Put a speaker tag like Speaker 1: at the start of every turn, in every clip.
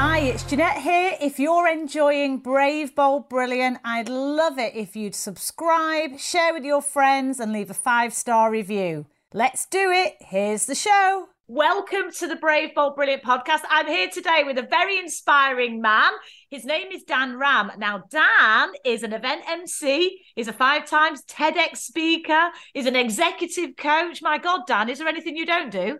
Speaker 1: Hi, it's Jeanette here. If you're enjoying Brave, Bold, Brilliant, I'd love it if you'd subscribe, share with your friends, and leave a five star review. Let's do it. Here's the show. Welcome to the Brave, Bold, Brilliant podcast. I'm here today with a very inspiring man. His name is Dan Ram. Now, Dan is an event MC, he's a five times TEDx speaker, he's an executive coach. My God, Dan, is there anything you don't do?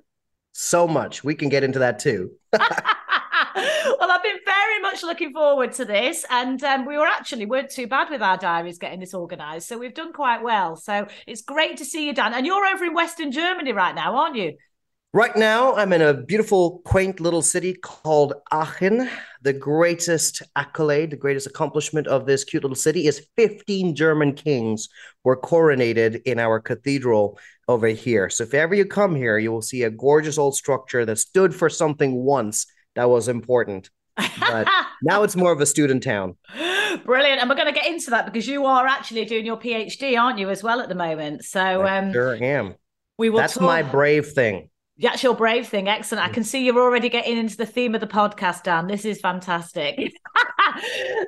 Speaker 2: So much. We can get into that too.
Speaker 1: well, I've been very much looking forward to this, and um, we were actually weren't too bad with our diaries getting this organised, so we've done quite well. So it's great to see you, Dan. And you're over in Western Germany right now, aren't you?
Speaker 2: Right now, I'm in a beautiful, quaint little city called Aachen. The greatest accolade, the greatest accomplishment of this cute little city is 15 German kings were coronated in our cathedral over here. So if ever you come here, you will see a gorgeous old structure that stood for something once that was important. But now it's more of a student town.
Speaker 1: Brilliant. And we're going to get into that because you are actually doing your PhD, aren't you, as well at the moment? So
Speaker 2: I um, sure am.
Speaker 1: We will
Speaker 2: That's
Speaker 1: talk-
Speaker 2: my brave thing.
Speaker 1: That's your brave thing. Excellent. I can see you're already getting into the theme of the podcast, Dan. This is fantastic.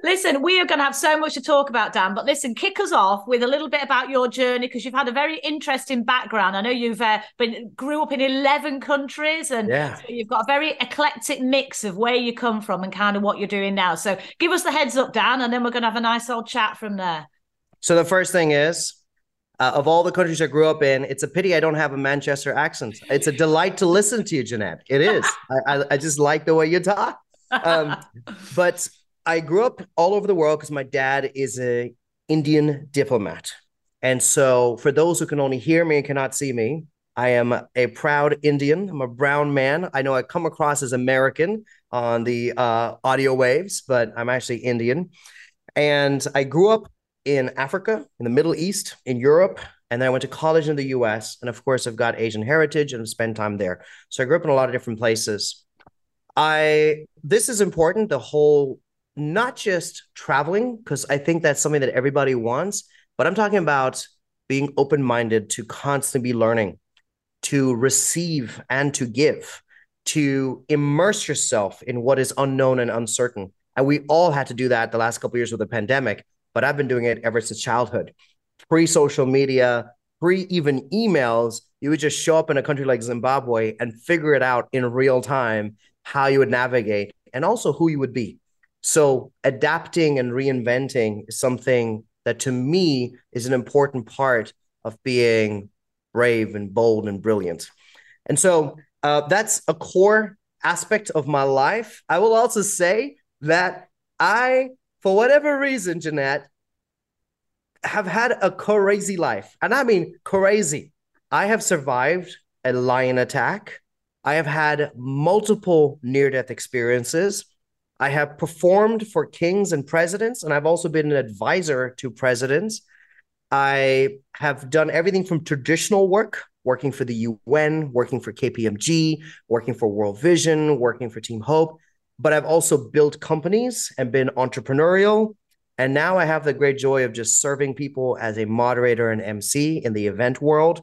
Speaker 1: listen, we are going to have so much to talk about, Dan. But listen, kick us off with a little bit about your journey because you've had a very interesting background. I know you've uh, been grew up in eleven countries, and
Speaker 2: yeah.
Speaker 1: so you've got a very eclectic mix of where you come from and kind of what you're doing now. So give us the heads up, Dan, and then we're going to have a nice old chat from there.
Speaker 2: So the first thing is uh, of all the countries I grew up in, it's a pity I don't have a Manchester accent. It's a delight to listen to you, Jeanette. It is. I, I, I just like the way you talk. Um, but I grew up all over the world because my dad is a Indian diplomat. And so, for those who can only hear me and cannot see me, I am a proud Indian. I'm a brown man. I know I come across as American on the uh, audio waves, but I'm actually Indian. And I grew up in Africa, in the Middle East, in Europe, and then I went to college in the US. And of course, I've got Asian heritage and I've spent time there. So I grew up in a lot of different places. I this is important, the whole not just traveling, because I think that's something that everybody wants, but I'm talking about being open-minded to constantly be learning, to receive and to give, to immerse yourself in what is unknown and uncertain. And we all had to do that the last couple years with the pandemic but I've been doing it ever since childhood. Pre social media, pre even emails, you would just show up in a country like Zimbabwe and figure it out in real time how you would navigate and also who you would be. So, adapting and reinventing is something that to me is an important part of being brave and bold and brilliant. And so, uh, that's a core aspect of my life. I will also say that I for whatever reason, Jeanette, have had a crazy life. And I mean crazy. I have survived a lion attack. I have had multiple near death experiences. I have performed for kings and presidents, and I've also been an advisor to presidents. I have done everything from traditional work, working for the UN, working for KPMG, working for World Vision, working for Team Hope, but I've also built companies and been entrepreneurial. And now I have the great joy of just serving people as a moderator and MC in the event world.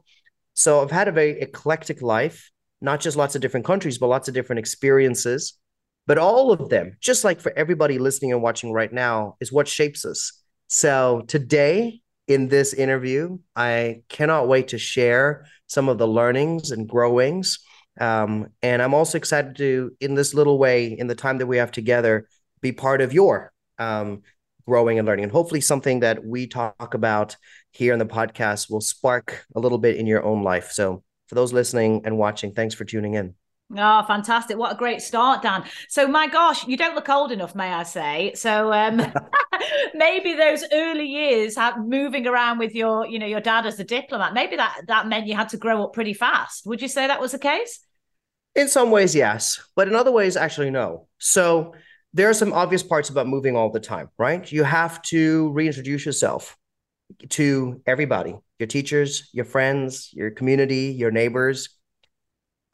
Speaker 2: So I've had a very eclectic life, not just lots of different countries, but lots of different experiences. But all of them, just like for everybody listening and watching right now, is what shapes us. So today, in this interview, I cannot wait to share some of the learnings and growings um, and I'm also excited to, in this little way, in the time that we have together, be part of your um, growing and learning. And hopefully, something that we talk about here in the podcast will spark a little bit in your own life. So, for those listening and watching, thanks for tuning in.
Speaker 1: Oh, fantastic. What a great start, Dan. So, my gosh, you don't look old enough, may I say. So, um, maybe those early years moving around with your, you know, your dad as a diplomat, maybe that, that meant you had to grow up pretty fast. Would you say that was the case?
Speaker 2: In some ways, yes, but in other ways, actually, no. So there are some obvious parts about moving all the time, right? You have to reintroduce yourself to everybody your teachers, your friends, your community, your neighbors.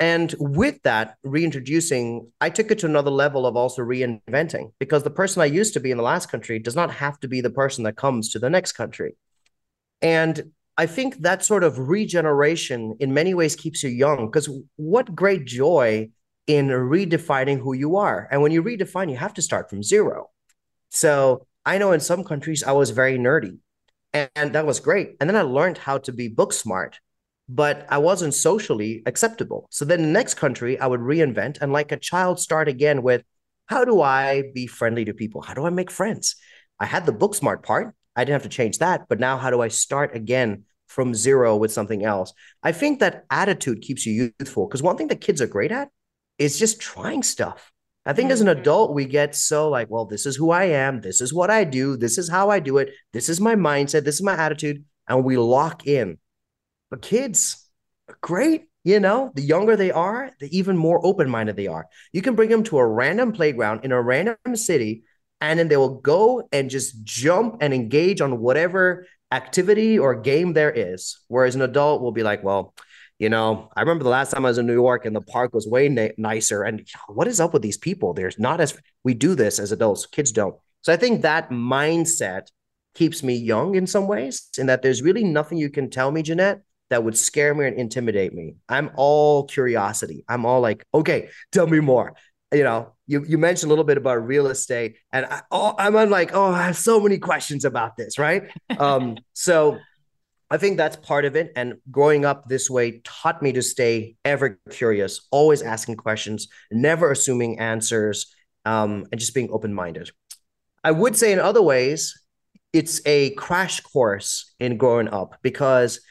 Speaker 2: And with that, reintroducing, I took it to another level of also reinventing because the person I used to be in the last country does not have to be the person that comes to the next country. And I think that sort of regeneration in many ways keeps you young because what great joy in redefining who you are. And when you redefine, you have to start from zero. So I know in some countries I was very nerdy and, that was great. And then I learned how to be book smart, but I wasn't socially acceptable. So then the next country I would reinvent and like a child start again with how do I be friendly to people? How do I make friends? I had the book smart part. I didn't have to change that. But now, how do I start again from zero with something else? I think that attitude keeps you youthful because one thing that kids are great at is just trying stuff. I think as an mm-hmm. adult, we get so like, well, this is who I am. This is what I do. This is how I do it. This is my mindset. This is my attitude. And we lock in. But kids are great. You know, the younger they are, the even more open minded they are. You can bring them to a random playground in a random city and then they will go and just jump and engage on whatever activity or game there is. Whereas an adult will be like, well, you know, I remember the last time I was in New York and the park was way na- nicer. And what is up with these people? There's not as we do this as adults, kids don't. So I think that mindset keeps me young in some ways, in that there's really nothing you can tell me, Jeanette, that would scare me and intimidate me. I'm all curiosity. I'm all like, okay, tell me more you know, you you mentioned a little bit about real estate, and I, oh, I'm like, oh, I have so many questions about this, right? um, so I think that's part of it. And growing up this way taught me to stay ever curious, always asking questions, never assuming answers, um, and just being open minded. I would say, in other ways, it's a crash course in growing up because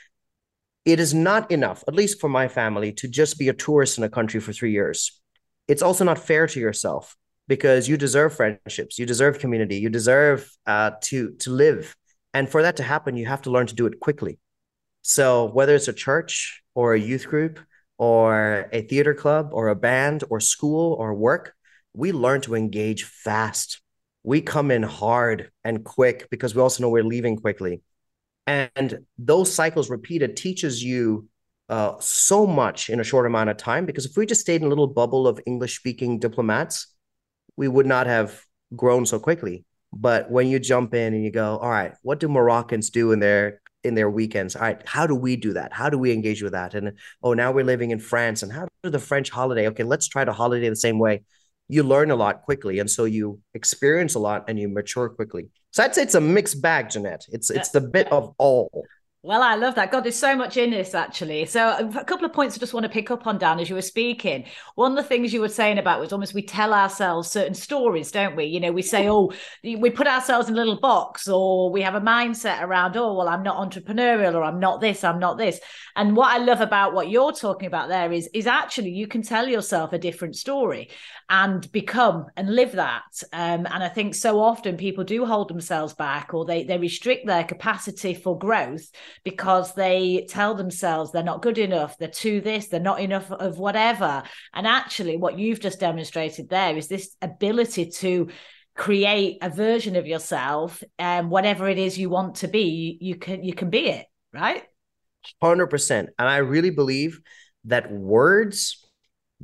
Speaker 2: it is not enough, at least for my family, to just be a tourist in a country for three years it's also not fair to yourself because you deserve friendships, you deserve community, you deserve uh, to to live, and for that to happen, you have to learn to do it quickly. So whether it's a church or a youth group or a theater club or a band or school or work, we learn to engage fast. We come in hard and quick because we also know we're leaving quickly. And those cycles repeated teaches you uh, so much in a short amount of time because if we just stayed in a little bubble of English speaking diplomats, we would not have grown so quickly. But when you jump in and you go, all right, what do Moroccans do in their in their weekends? All right, how do we do that? How do we engage with that? And oh, now we're living in France, and how do the French holiday? Okay, let's try to holiday the same way. You learn a lot quickly, and so you experience a lot and you mature quickly. So I'd say it's a mixed bag, Jeanette. It's it's the bit of all.
Speaker 1: Well, I love that. God, there's so much in this actually. So, a couple of points I just want to pick up on, Dan, as you were speaking. One of the things you were saying about was almost we tell ourselves certain stories, don't we? You know, we say, oh, we put ourselves in a little box, or we have a mindset around, oh, well, I'm not entrepreneurial, or I'm not this, I'm not this. And what I love about what you're talking about there is, is actually you can tell yourself a different story and become and live that. Um, and I think so often people do hold themselves back, or they they restrict their capacity for growth because they tell themselves they're not good enough, they're too this, they're not enough of whatever. And actually, what you've just demonstrated there is this ability to create a version of yourself and um, whatever it is you want to be you can you can be it right
Speaker 2: 100% and i really believe that words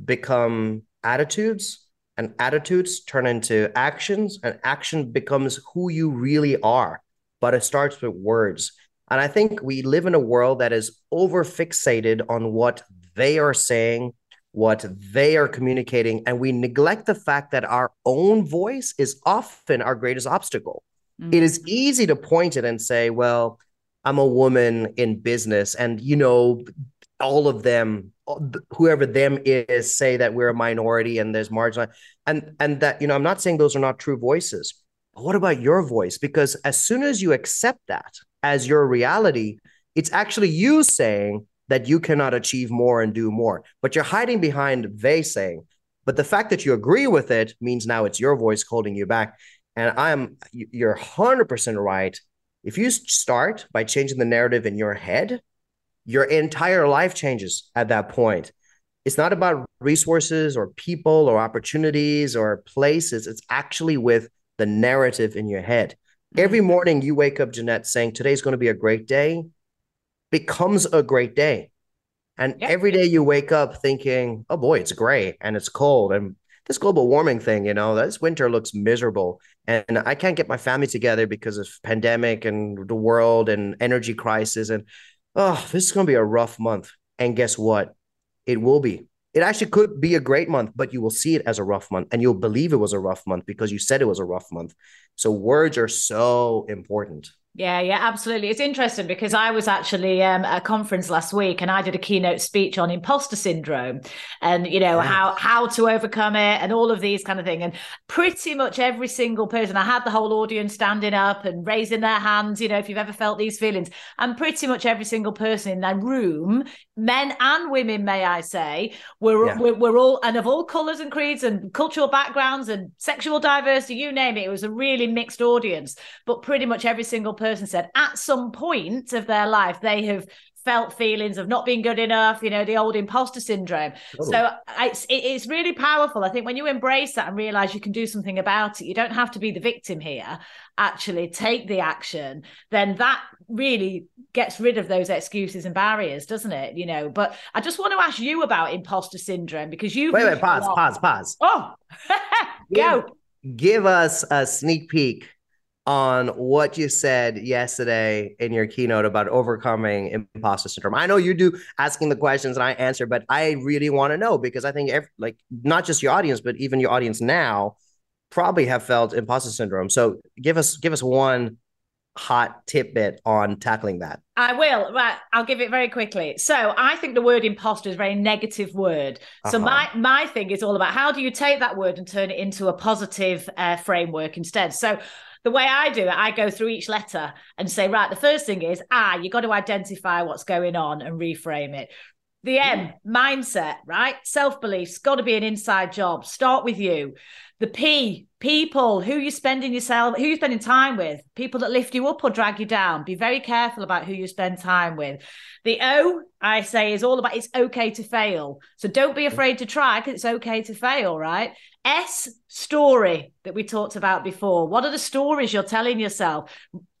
Speaker 2: become attitudes and attitudes turn into actions and action becomes who you really are but it starts with words and I think we live in a world that is over fixated on what they are saying, what they are communicating, and we neglect the fact that our own voice is often our greatest obstacle. Mm-hmm. It is easy to point it and say, well, I'm a woman in business, and you know, all of them, whoever them is, say that we're a minority and there's marginal, and and that you know, I'm not saying those are not true voices. But what about your voice? Because as soon as you accept that, as your reality, it's actually you saying that you cannot achieve more and do more, but you're hiding behind they saying. But the fact that you agree with it means now it's your voice holding you back. And I'm, you're 100% right. If you start by changing the narrative in your head, your entire life changes at that point. it's not about resources or people or opportunities or places. It's actually with the narrative in your head. Every mm-hmm. morning you wake up, Jeanette, saying today's going to be a great day, becomes a great day. And yep. every day you wake up thinking, oh boy, it's gray and it's cold. And this global warming thing, you know, this winter looks miserable. And I can't get my family together because of pandemic and the world and energy crisis. And oh, this is going to be a rough month. And guess what? It will be. It actually could be a great month, but you will see it as a rough month and you'll believe it was a rough month because you said it was a rough month. So words are so important.
Speaker 1: Yeah, yeah, absolutely. It's interesting because I was actually um, at a conference last week and I did a keynote speech on imposter syndrome and you know how how to overcome it and all of these kind of thing. And pretty much every single person, I had the whole audience standing up and raising their hands. You know, if you've ever felt these feelings, and pretty much every single person in that room, men and women, may I say, were yeah. we're, we're all and of all colours and creeds and cultural backgrounds and sexual diversity, you name it. It was a really mixed audience, but pretty much every single person said at some point of their life they have felt feelings of not being good enough, you know, the old imposter syndrome. So it's it's really powerful. I think when you embrace that and realize you can do something about it, you don't have to be the victim here. Actually, take the action. Then that really gets rid of those excuses and barriers, doesn't it? You know. But I just want to ask you about imposter syndrome because you
Speaker 2: wait, wait, pause, pause, pause.
Speaker 1: Oh, go.
Speaker 2: Give, give us a sneak peek on what you said yesterday in your keynote about overcoming imposter syndrome. I know you do asking the questions and I answer, but I really want to know because I think every, like not just your audience, but even your audience now probably have felt imposter syndrome. So give us give us one hot tidbit on tackling that.
Speaker 1: I will. Right, I'll give it very quickly. So I think the word imposter is a very negative word. So uh-huh. my my thing is all about how do you take that word and turn it into a positive uh, framework instead. So the way I do it, I go through each letter and say, right, the first thing is, ah, You've got to identify what's going on and reframe it. The M, mindset, right? Self beliefs, got to be an inside job. Start with you. The P, people, who you're spending yourself, who you're spending time with, people that lift you up or drag you down. Be very careful about who you spend time with. The O, I say, is all about it's okay to fail. So don't be afraid to try because it's okay to fail, right? S, story that we talked about before. What are the stories you're telling yourself?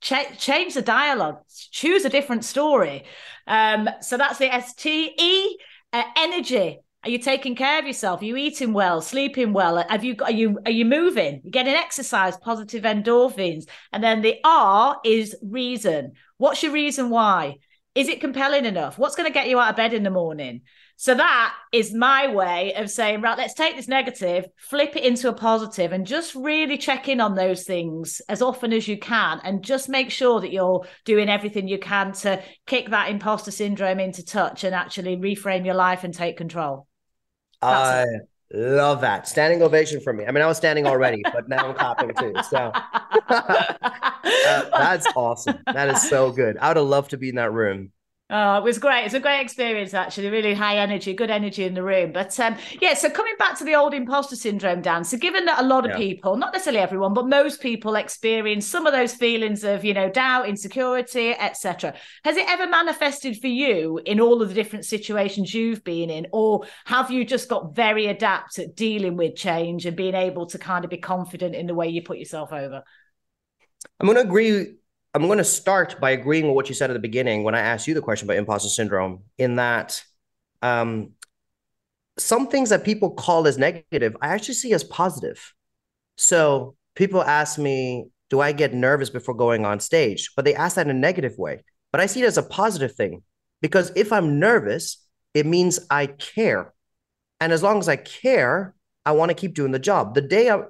Speaker 1: Ch- change the dialogue, choose a different story. Um, so that's the S T E, uh, energy are you taking care of yourself? Are you eating well, sleeping well? Have you are you are you moving? You're getting exercise, positive endorphins. And then the R is reason. What's your reason why? Is it compelling enough? What's going to get you out of bed in the morning? So that is my way of saying, right, let's take this negative, flip it into a positive, and just really check in on those things as often as you can. And just make sure that you're doing everything you can to kick that imposter syndrome into touch and actually reframe your life and take control.
Speaker 2: I love that. Standing ovation for me. I mean, I was standing already, but now I'm clapping too. So uh, that's awesome. That is so good. I would have loved to be in that room.
Speaker 1: Oh, it was great. It's a great experience, actually. Really high energy, good energy in the room. But um, yeah, so coming back to the old imposter syndrome, Dan. So, given that a lot of yeah. people, not necessarily everyone, but most people experience some of those feelings of, you know, doubt, insecurity, etc. Has it ever manifested for you in all of the different situations you've been in, or have you just got very adept at dealing with change and being able to kind of be confident in the way you put yourself over?
Speaker 2: I'm going to agree I'm going to start by agreeing with what you said at the beginning when I asked you the question about imposter syndrome, in that um, some things that people call as negative, I actually see as positive. So people ask me, do I get nervous before going on stage? But they ask that in a negative way. But I see it as a positive thing because if I'm nervous, it means I care. And as long as I care, I want to keep doing the job. The day I,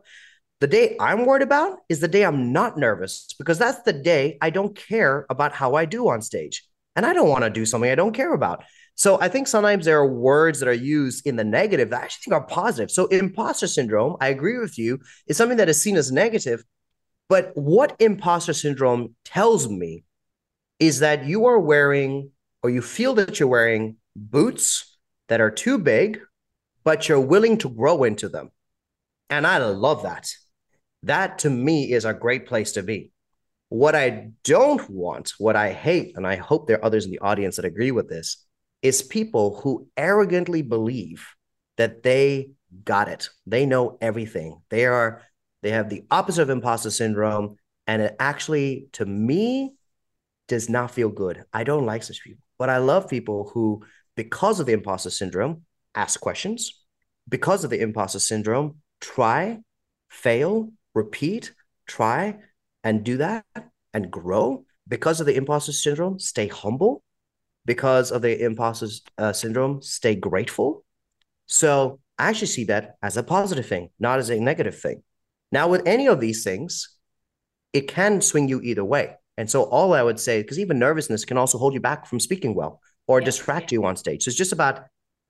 Speaker 2: the day I'm worried about is the day I'm not nervous because that's the day I don't care about how I do on stage. And I don't want to do something I don't care about. So I think sometimes there are words that are used in the negative that I actually think are positive. So imposter syndrome, I agree with you, is something that is seen as negative. But what imposter syndrome tells me is that you are wearing or you feel that you're wearing boots that are too big, but you're willing to grow into them. And I love that. That to me is a great place to be. What I don't want, what I hate, and I hope there are others in the audience that agree with this, is people who arrogantly believe that they got it. They know everything. They are they have the opposite of imposter syndrome and it actually to me does not feel good. I don't like such people. But I love people who because of the imposter syndrome ask questions. Because of the imposter syndrome try, fail, repeat, try and do that and grow. Because of the imposter syndrome stay humble. Because of the imposter uh, syndrome stay grateful. So I actually see that as a positive thing, not as a negative thing. Now, with any of these things, it can swing you either way. And so, all I would say, because even nervousness can also hold you back from speaking well or yeah. distract you on stage. So, it's just about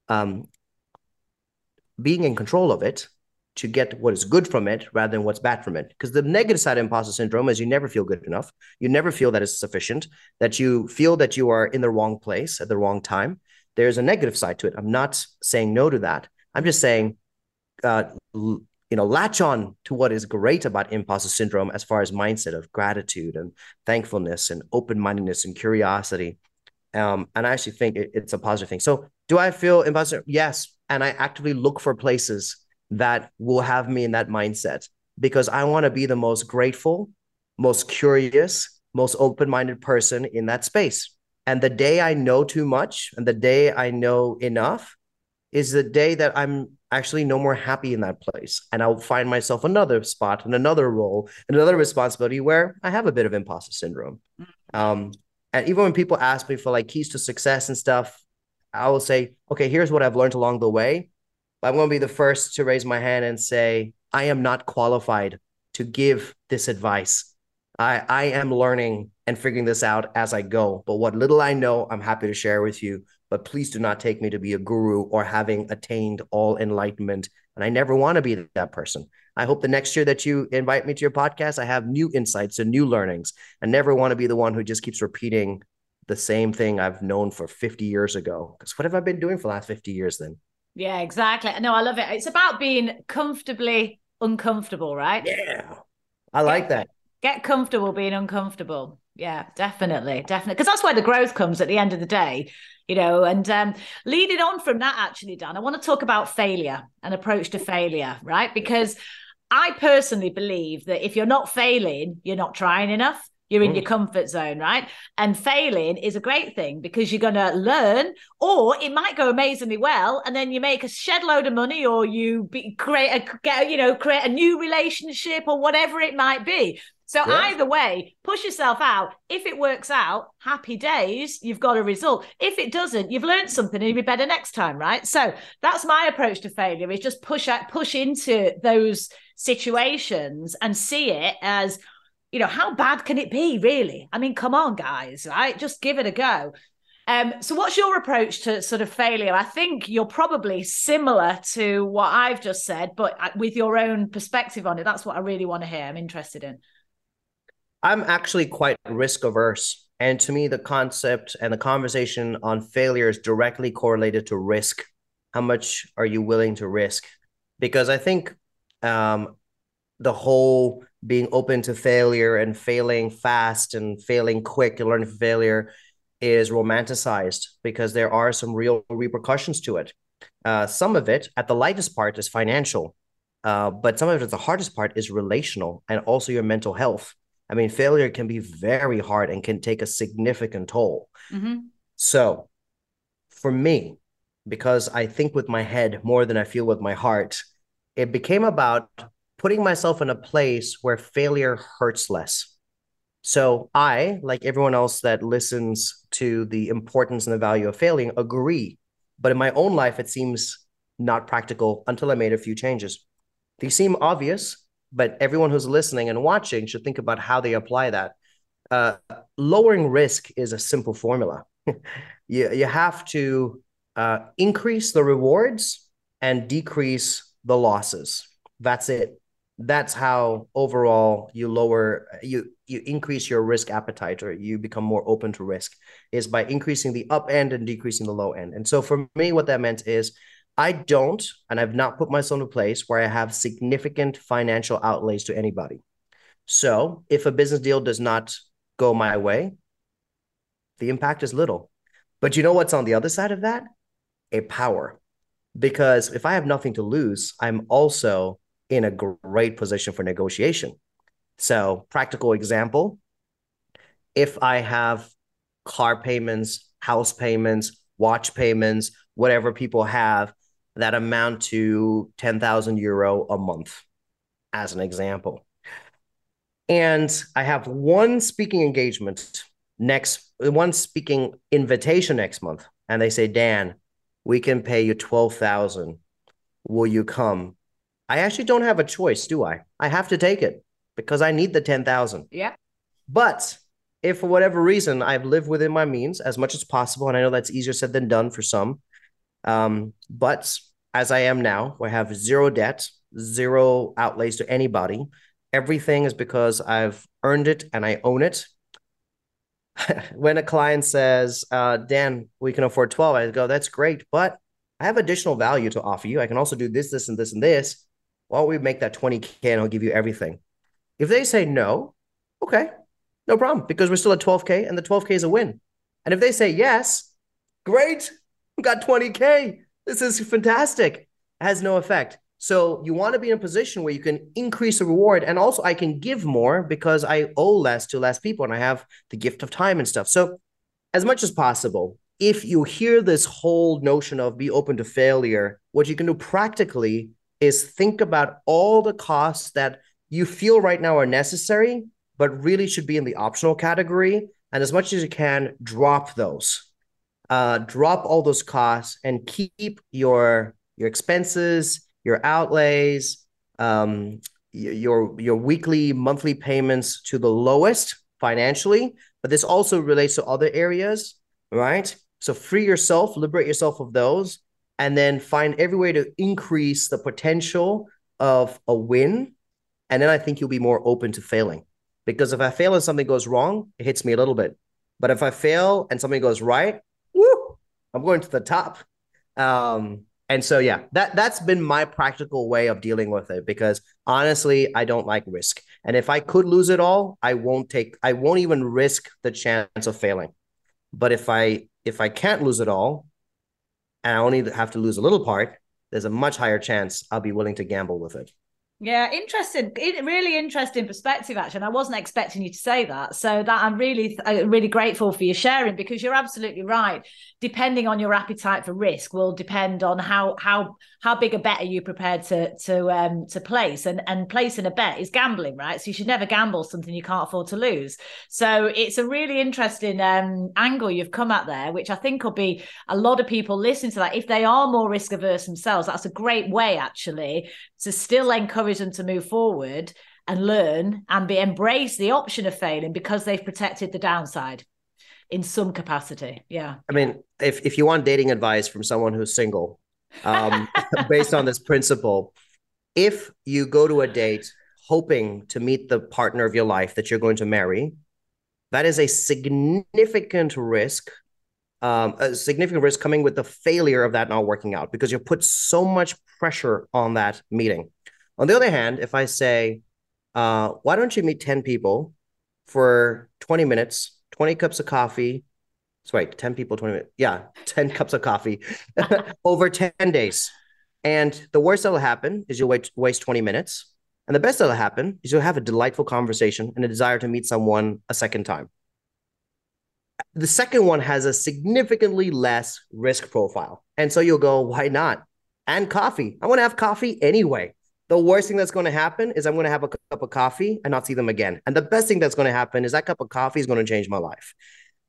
Speaker 2: um, being in control of it to get what is good from it rather than what's bad from it. Because the negative side of imposter syndrome is you never feel good enough. You never feel that it's sufficient, that you feel that you are in the wrong place at the wrong time. There's a negative side to it. I'm not saying no to that. I'm just saying, uh, you know, latch on to what is great about imposter syndrome as far as mindset of gratitude and thankfulness and open mindedness and curiosity. Um, and I actually think it, it's a positive thing. So, do I feel imposter? Yes, and I actively look for places that will have me in that mindset because I want to be the most grateful, most curious, most open minded person in that space. And the day I know too much and the day I know enough, is the day that I'm actually no more happy in that place. And I'll find myself another spot and another role and another responsibility where I have a bit of imposter syndrome. Mm-hmm. Um, and even when people ask me for like keys to success and stuff, I will say, okay, here's what I've learned along the way. I'm going to be the first to raise my hand and say, I am not qualified to give this advice. I, I am learning and figuring this out as I go. But what little I know, I'm happy to share with you but please do not take me to be a guru or having attained all enlightenment. And I never want to be that person. I hope the next year that you invite me to your podcast, I have new insights and new learnings. I never want to be the one who just keeps repeating the same thing I've known for 50 years ago. Because what have I been doing for the last 50 years then?
Speaker 1: Yeah, exactly. No, I love it. It's about being comfortably uncomfortable, right?
Speaker 2: Yeah. I like that.
Speaker 1: Get comfortable being uncomfortable. Yeah, definitely. Definitely. Because that's where the growth comes at the end of the day you know and um, leading on from that actually dan i want to talk about failure and approach to failure right because i personally believe that if you're not failing you're not trying enough you're in mm. your comfort zone, right? And failing is a great thing because you're going to learn, or it might go amazingly well, and then you make a shed load of money, or you be, create a get, you know create a new relationship, or whatever it might be. So yeah. either way, push yourself out. If it works out, happy days, you've got a result. If it doesn't, you've learned something and you'll be better next time, right? So that's my approach to failure is just push out, push into those situations and see it as, you know, how bad can it be, really? I mean, come on, guys, right? Just give it a go. Um, so what's your approach to sort of failure? I think you're probably similar to what I've just said, but uh, with your own perspective on it. That's what I really want to hear. I'm interested in.
Speaker 2: I'm actually quite risk averse. And to me, the concept and the conversation on failure is directly correlated to risk. How much are you willing to risk? Because I think um, the whole being open to failure and failing fast and failing quick and learning from failure is romanticized because there are some real repercussions to it. Uh, some of it, at the lightest part, is financial, uh, but some of it, the hardest part, is relational and also your mental health. I mean, failure can be very hard and can take a significant toll. Mm-hmm. So, for me, because I think with my head more than I feel with my heart, it became about putting myself in a place where failure hurts less. So, I, like everyone else that listens to the importance and the value of failing, agree. But in my own life, it seems not practical until I made a few changes. These seem obvious, but everyone who's listening and watching should think about how they apply that. Uh, lowering risk is a simple formula. you, you have to uh, increase the rewards and decrease the losses. That's it. That's how overall you lower you you increase your risk appetite or you become more open to risk is by increasing the up end and decreasing the low end. And so for me, what that meant is I don't, and I've not put myself in a place where I have significant financial outlays to anybody. So if a business deal does not go my way, the impact is little. But you know what's on the other side of that? A power. Because if I have nothing to lose, I'm also in a great position for negotiation. So, practical example if I have car payments, house payments, watch payments, whatever people have that amount to 10,000 euro a month, as an example. And I have one speaking engagement next, one speaking invitation next month. And they say, Dan, we can pay you 12,000. Will you come? I actually don't have a choice, do I? I have to take it because I need the 10,000.
Speaker 1: Yeah.
Speaker 2: But if for whatever reason I've lived within my means as much as possible, and I know that's easier said than done for some, um, but as I am now, where I have zero debt, zero outlays to anybody, everything is because I've earned it and I own it. when a client says, uh, Dan, we can afford 12, I go, that's great, but I have additional value to offer you. I can also do this, this, and this, and this. Why don't we make that 20K and I'll give you everything? If they say no, okay, no problem, because we're still at 12K and the 12K is a win. And if they say yes, great, got 20K. This is fantastic. It has no effect. So you want to be in a position where you can increase the reward. And also I can give more because I owe less to less people and I have the gift of time and stuff. So as much as possible, if you hear this whole notion of be open to failure, what you can do practically is think about all the costs that you feel right now are necessary but really should be in the optional category. And as much as you can, drop those. Uh, drop all those costs and keep your your expenses, your outlays, um, your your weekly, monthly payments to the lowest financially. But this also relates to other areas, right? So free yourself, liberate yourself of those, and then find every way to increase the potential of a win. And then I think you'll be more open to failing. Because if I fail and something goes wrong, it hits me a little bit. But if I fail and something goes right, woo, I'm going to the top. Um, and so yeah, that that's been my practical way of dealing with it because honestly, I don't like risk. And if I could lose it all, I won't take I won't even risk the chance of failing. But if I if I can't lose it all and I only have to lose a little part, there's a much higher chance I'll be willing to gamble with it.
Speaker 1: Yeah, interesting. Really interesting perspective, actually. And I wasn't expecting you to say that. So that I'm really, uh, really grateful for your sharing because you're absolutely right. Depending on your appetite for risk, will depend on how how how big a bet are you prepared to to um to place. And and placing a bet is gambling, right? So you should never gamble something you can't afford to lose. So it's a really interesting um angle you've come at there, which I think will be a lot of people listening to that. If they are more risk averse themselves, that's a great way actually to still encourage them to move forward and learn and be embrace the option of failing because they've protected the downside in some capacity. Yeah.
Speaker 2: I mean, if if you want dating advice from someone who's single, um, based on this principle, if you go to a date hoping to meet the partner of your life that you're going to marry, that is a significant risk. Um, a significant risk coming with the failure of that not working out because you put so much pressure on that meeting. On the other hand, if I say, uh, why don't you meet 10 people for 20 minutes, 20 cups of coffee? Sorry, 10 people, 20 minutes. Yeah, 10 cups of coffee over 10 days. And the worst that'll happen is you'll wait, waste 20 minutes. And the best that'll happen is you'll have a delightful conversation and a desire to meet someone a second time. The second one has a significantly less risk profile. And so you'll go, why not? And coffee. I want to have coffee anyway the worst thing that's going to happen is I'm going to have a cup of coffee and not see them again. And the best thing that's going to happen is that cup of coffee is going to change my life.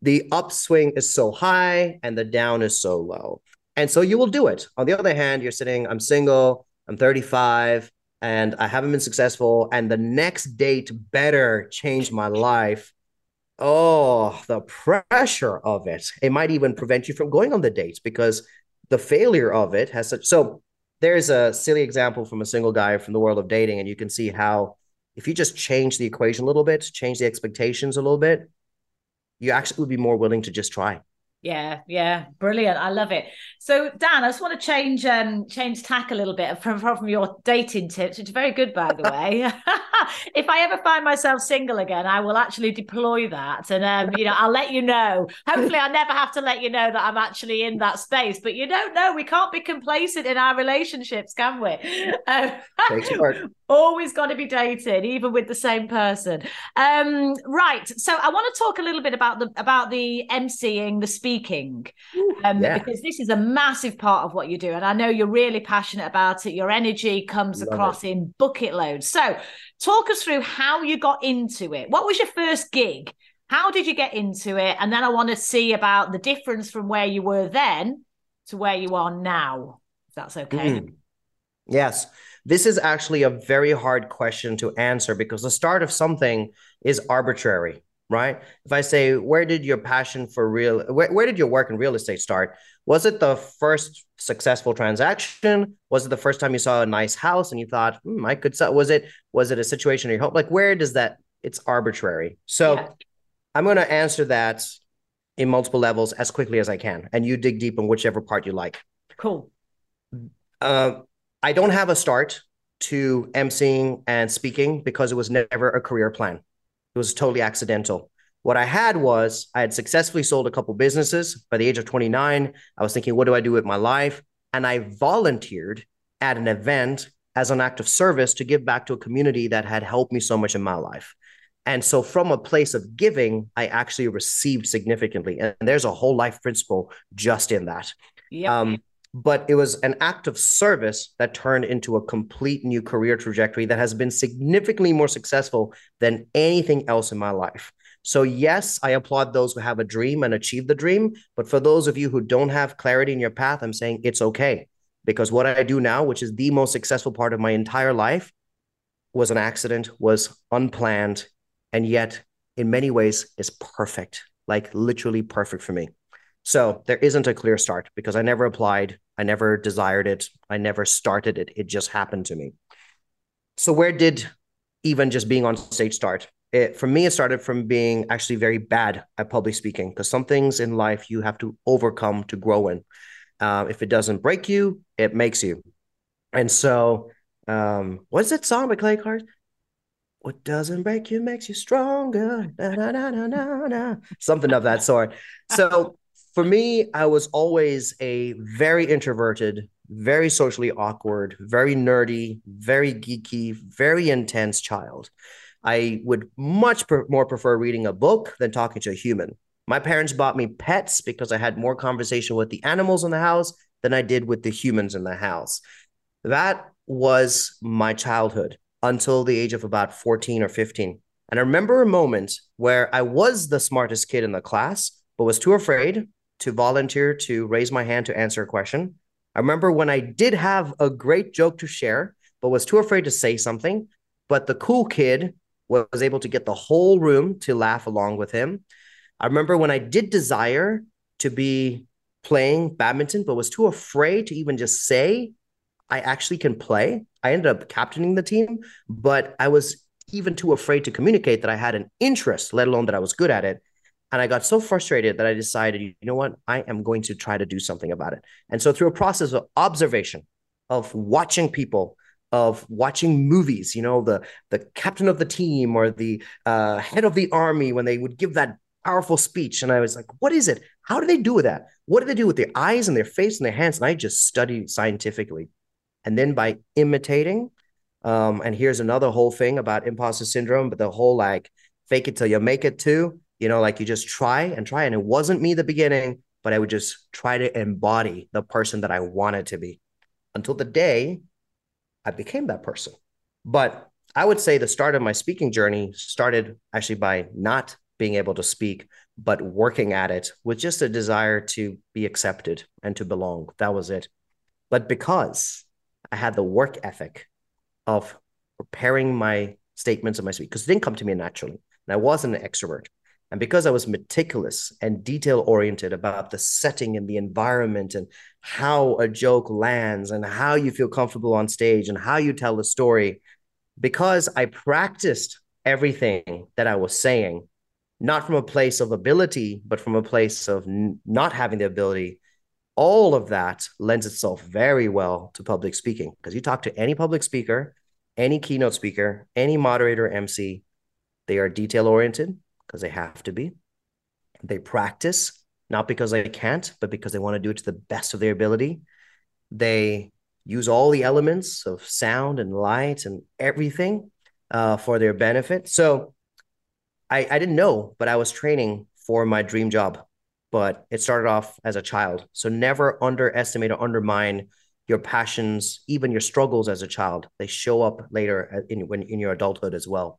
Speaker 2: The upswing is so high and the down is so low. And so you will do it. On the other hand, you're sitting, I'm single, I'm 35, and I haven't been successful. And the next date better change my life. Oh, the pressure of it. It might even prevent you from going on the dates because the failure of it has such. So there's a silly example from a single guy from the world of dating, and you can see how if you just change the equation a little bit, change the expectations a little bit, you actually would be more willing to just try.
Speaker 1: Yeah, yeah, brilliant. I love it. So, Dan, I just want to change um change tack a little bit from from your dating tips, which are very good, by the way. if I ever find myself single again, I will actually deploy that, and um, you know, I'll let you know. Hopefully, I never have to let you know that I'm actually in that space. But you don't know. We can't be complacent in our relationships, can we? Um, always got to be dating, even with the same person. Um, right. So, I want to talk a little bit about the about the emceeing, the speaking um, yeah. because this is a massive part of what you do and i know you're really passionate about it your energy comes Love across it. in bucket loads so talk us through how you got into it what was your first gig how did you get into it and then i want to see about the difference from where you were then to where you are now if that's okay mm.
Speaker 2: yes this is actually a very hard question to answer because the start of something is arbitrary right? If I say, where did your passion for real, where, where did your work in real estate start? Was it the first successful transaction? Was it the first time you saw a nice house and you thought, hmm, I could sell? Was it, was it a situation in your home? Like, where does that, it's arbitrary. So yeah. I'm going to answer that in multiple levels as quickly as I can. And you dig deep in whichever part you like.
Speaker 1: Cool.
Speaker 2: Uh, I don't have a start to emceeing and speaking because it was never a career plan. It was totally accidental. What I had was I had successfully sold a couple businesses. By the age of 29, I was thinking, what do I do with my life? And I volunteered at an event as an act of service to give back to a community that had helped me so much in my life. And so, from a place of giving, I actually received significantly. And there's a whole life principle just in that. Yep. Um, but it was an act of service that turned into a complete new career trajectory that has been significantly more successful than anything else in my life. So, yes, I applaud those who have a dream and achieve the dream. But for those of you who don't have clarity in your path, I'm saying it's okay. Because what I do now, which is the most successful part of my entire life, was an accident, was unplanned, and yet in many ways is perfect, like literally perfect for me. So there isn't a clear start because I never applied, I never desired it, I never started it. It just happened to me. So where did even just being on stage start? It, for me, it started from being actually very bad at public speaking because some things in life you have to overcome to grow in. Uh, if it doesn't break you, it makes you. And so, um, what's that song by Kelly Clarkson? What doesn't break you makes you stronger. Na, na, na, Something of that sort. So for me, I was always a very introverted, very socially awkward, very nerdy, very geeky, very intense child. I would much pre- more prefer reading a book than talking to a human. My parents bought me pets because I had more conversation with the animals in the house than I did with the humans in the house. That was my childhood until the age of about 14 or 15. And I remember a moment where I was the smartest kid in the class, but was too afraid to volunteer to raise my hand to answer a question. I remember when I did have a great joke to share, but was too afraid to say something. But the cool kid was able to get the whole room to laugh along with him. I remember when I did desire to be playing badminton, but was too afraid to even just say, I actually can play. I ended up captaining the team, but I was even too afraid to communicate that I had an interest, let alone that I was good at it. And I got so frustrated that I decided, you know what, I am going to try to do something about it. And so, through a process of observation, of watching people, of watching movies, you know, the the captain of the team or the uh, head of the army when they would give that powerful speech, and I was like, what is it? How do they do that? What do they do with their eyes and their face and their hands? And I just studied scientifically, and then by imitating. Um, and here's another whole thing about imposter syndrome, but the whole like fake it till you make it too you know, like you just try and try. And it wasn't me the beginning, but I would just try to embody the person that I wanted to be until the day I became that person. But I would say the start of my speaking journey started actually by not being able to speak, but working at it with just a desire to be accepted and to belong. That was it. But because I had the work ethic of preparing my statements and my speech, because it didn't come to me naturally, and I wasn't an extrovert. And because I was meticulous and detail oriented about the setting and the environment and how a joke lands and how you feel comfortable on stage and how you tell the story, because I practiced everything that I was saying, not from a place of ability, but from a place of n- not having the ability. All of that lends itself very well to public speaking because you talk to any public speaker, any keynote speaker, any moderator, MC, they are detail oriented because they have to be. They practice not because they can't, but because they want to do it to the best of their ability. They use all the elements of sound and light and everything uh, for their benefit. So I, I didn't know, but I was training for my dream job. But it started off as a child. So never underestimate or undermine your passions, even your struggles as a child. They show up later in when in your adulthood as well.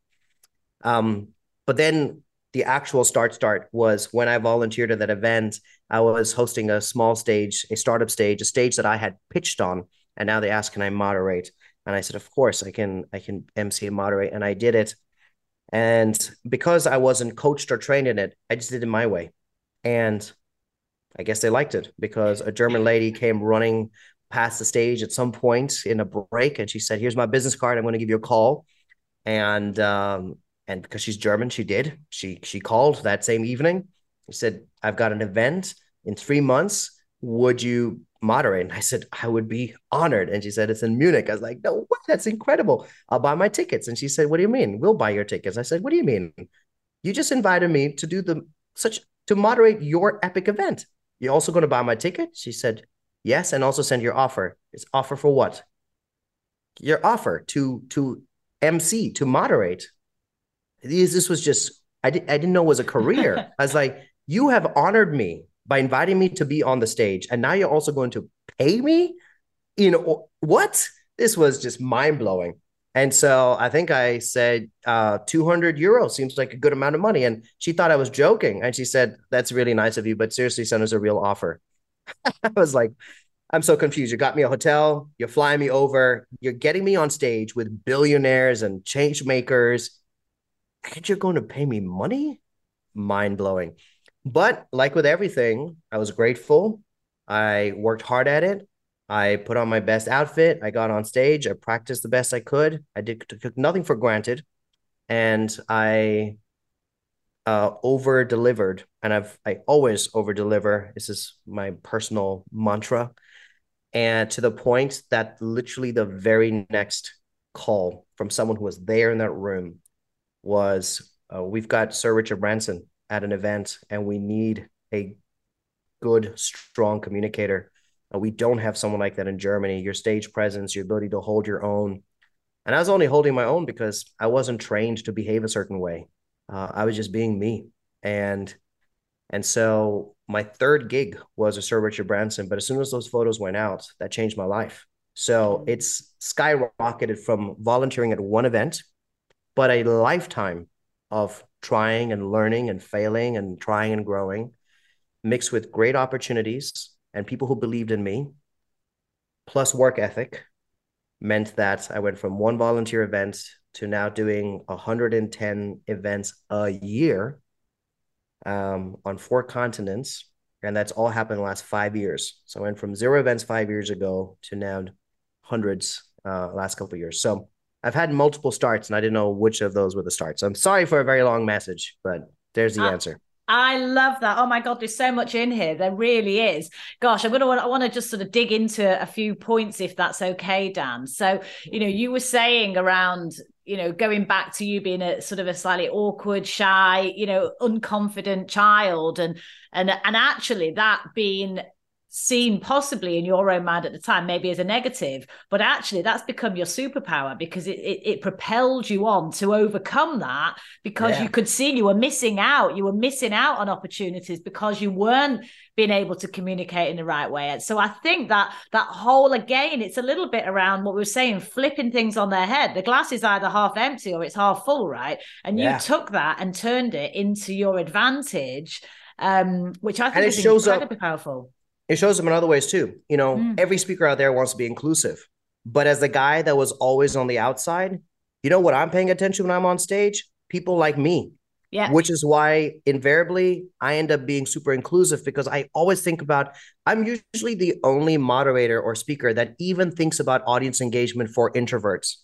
Speaker 2: Um, but then the actual start start was when I volunteered at that event. I was hosting a small stage, a startup stage, a stage that I had pitched on, and now they asked, "Can I moderate?" And I said, "Of course, I can. I can MC and moderate," and I did it. And because I wasn't coached or trained in it, I just did it my way. And I guess they liked it because a German lady came running past the stage at some point in a break and she said, Here's my business card. I'm going to give you a call. And um, and because she's German, she did. She she called that same evening. She said, I've got an event in three months. Would you moderate? And I said, I would be honored. And she said, It's in Munich. I was like, No way, that's incredible. I'll buy my tickets. And she said, What do you mean? We'll buy your tickets. I said, What do you mean? You just invited me to do the such to moderate your epic event. You're also going to buy my ticket? She said, Yes, and also send your offer. It's offer for what? Your offer to to MC to moderate. This was just I, di- I didn't know it was a career. I was like, you have honored me by inviting me to be on the stage, and now you're also going to pay me. You know what? This was just mind blowing. And so I think I said uh, 200 euros seems like a good amount of money. And she thought I was joking. And she said, That's really nice of you, but seriously, send us a real offer. I was like, I'm so confused. You got me a hotel, you're flying me over, you're getting me on stage with billionaires and change makers, you're going to pay me money? Mind blowing. But like with everything, I was grateful. I worked hard at it. I put on my best outfit. I got on stage. I practiced the best I could. I did took nothing for granted, and I uh, over delivered. And I've I always over deliver. This is my personal mantra, and to the point that literally the very next call from someone who was there in that room was, uh, "We've got Sir Richard Branson at an event, and we need a good, strong communicator." Uh, we don't have someone like that in Germany. Your stage presence, your ability to hold your own. And I was only holding my own because I wasn't trained to behave a certain way. Uh, I was just being me. And and so my third gig was a Sir Richard Branson. But as soon as those photos went out, that changed my life. So mm-hmm. it's skyrocketed from volunteering at one event, but a lifetime of trying and learning and failing and trying and growing, mixed with great opportunities and people who believed in me, plus work ethic, meant that I went from one volunteer event to now doing 110 events a year um, on four continents. And that's all happened in the last five years. So I went from zero events five years ago to now hundreds uh, last couple years. So I've had multiple starts and I didn't know which of those were the starts. I'm sorry for a very long message, but there's the uh, answer.
Speaker 1: I love that. Oh my God, there's so much in here. There really is. Gosh, I'm gonna want I want to just sort of dig into a few points if that's okay, Dan. So, you know, you were saying around, you know, going back to you being a sort of a slightly awkward, shy, you know, unconfident child and and and actually that being seen possibly in your own mind at the time maybe as a negative but actually that's become your superpower because it it, it propelled you on to overcome that because yeah. you could see you were missing out. You were missing out on opportunities because you weren't being able to communicate in the right way. And so i think that that whole again it's a little bit around what we were saying flipping things on their head. The glass is either half empty or it's half full right? And yeah. you took that and turned it into your advantage um, which I think is shows incredibly up, powerful
Speaker 2: it shows them in other ways too. You know, mm. every speaker out there wants to be inclusive. But as the guy that was always on the outside, you know what I'm paying attention when I'm on stage? People like me.
Speaker 1: Yeah.
Speaker 2: Which is why invariably I end up being super inclusive because I always think about I'm usually the only moderator or speaker that even thinks about audience engagement for introverts.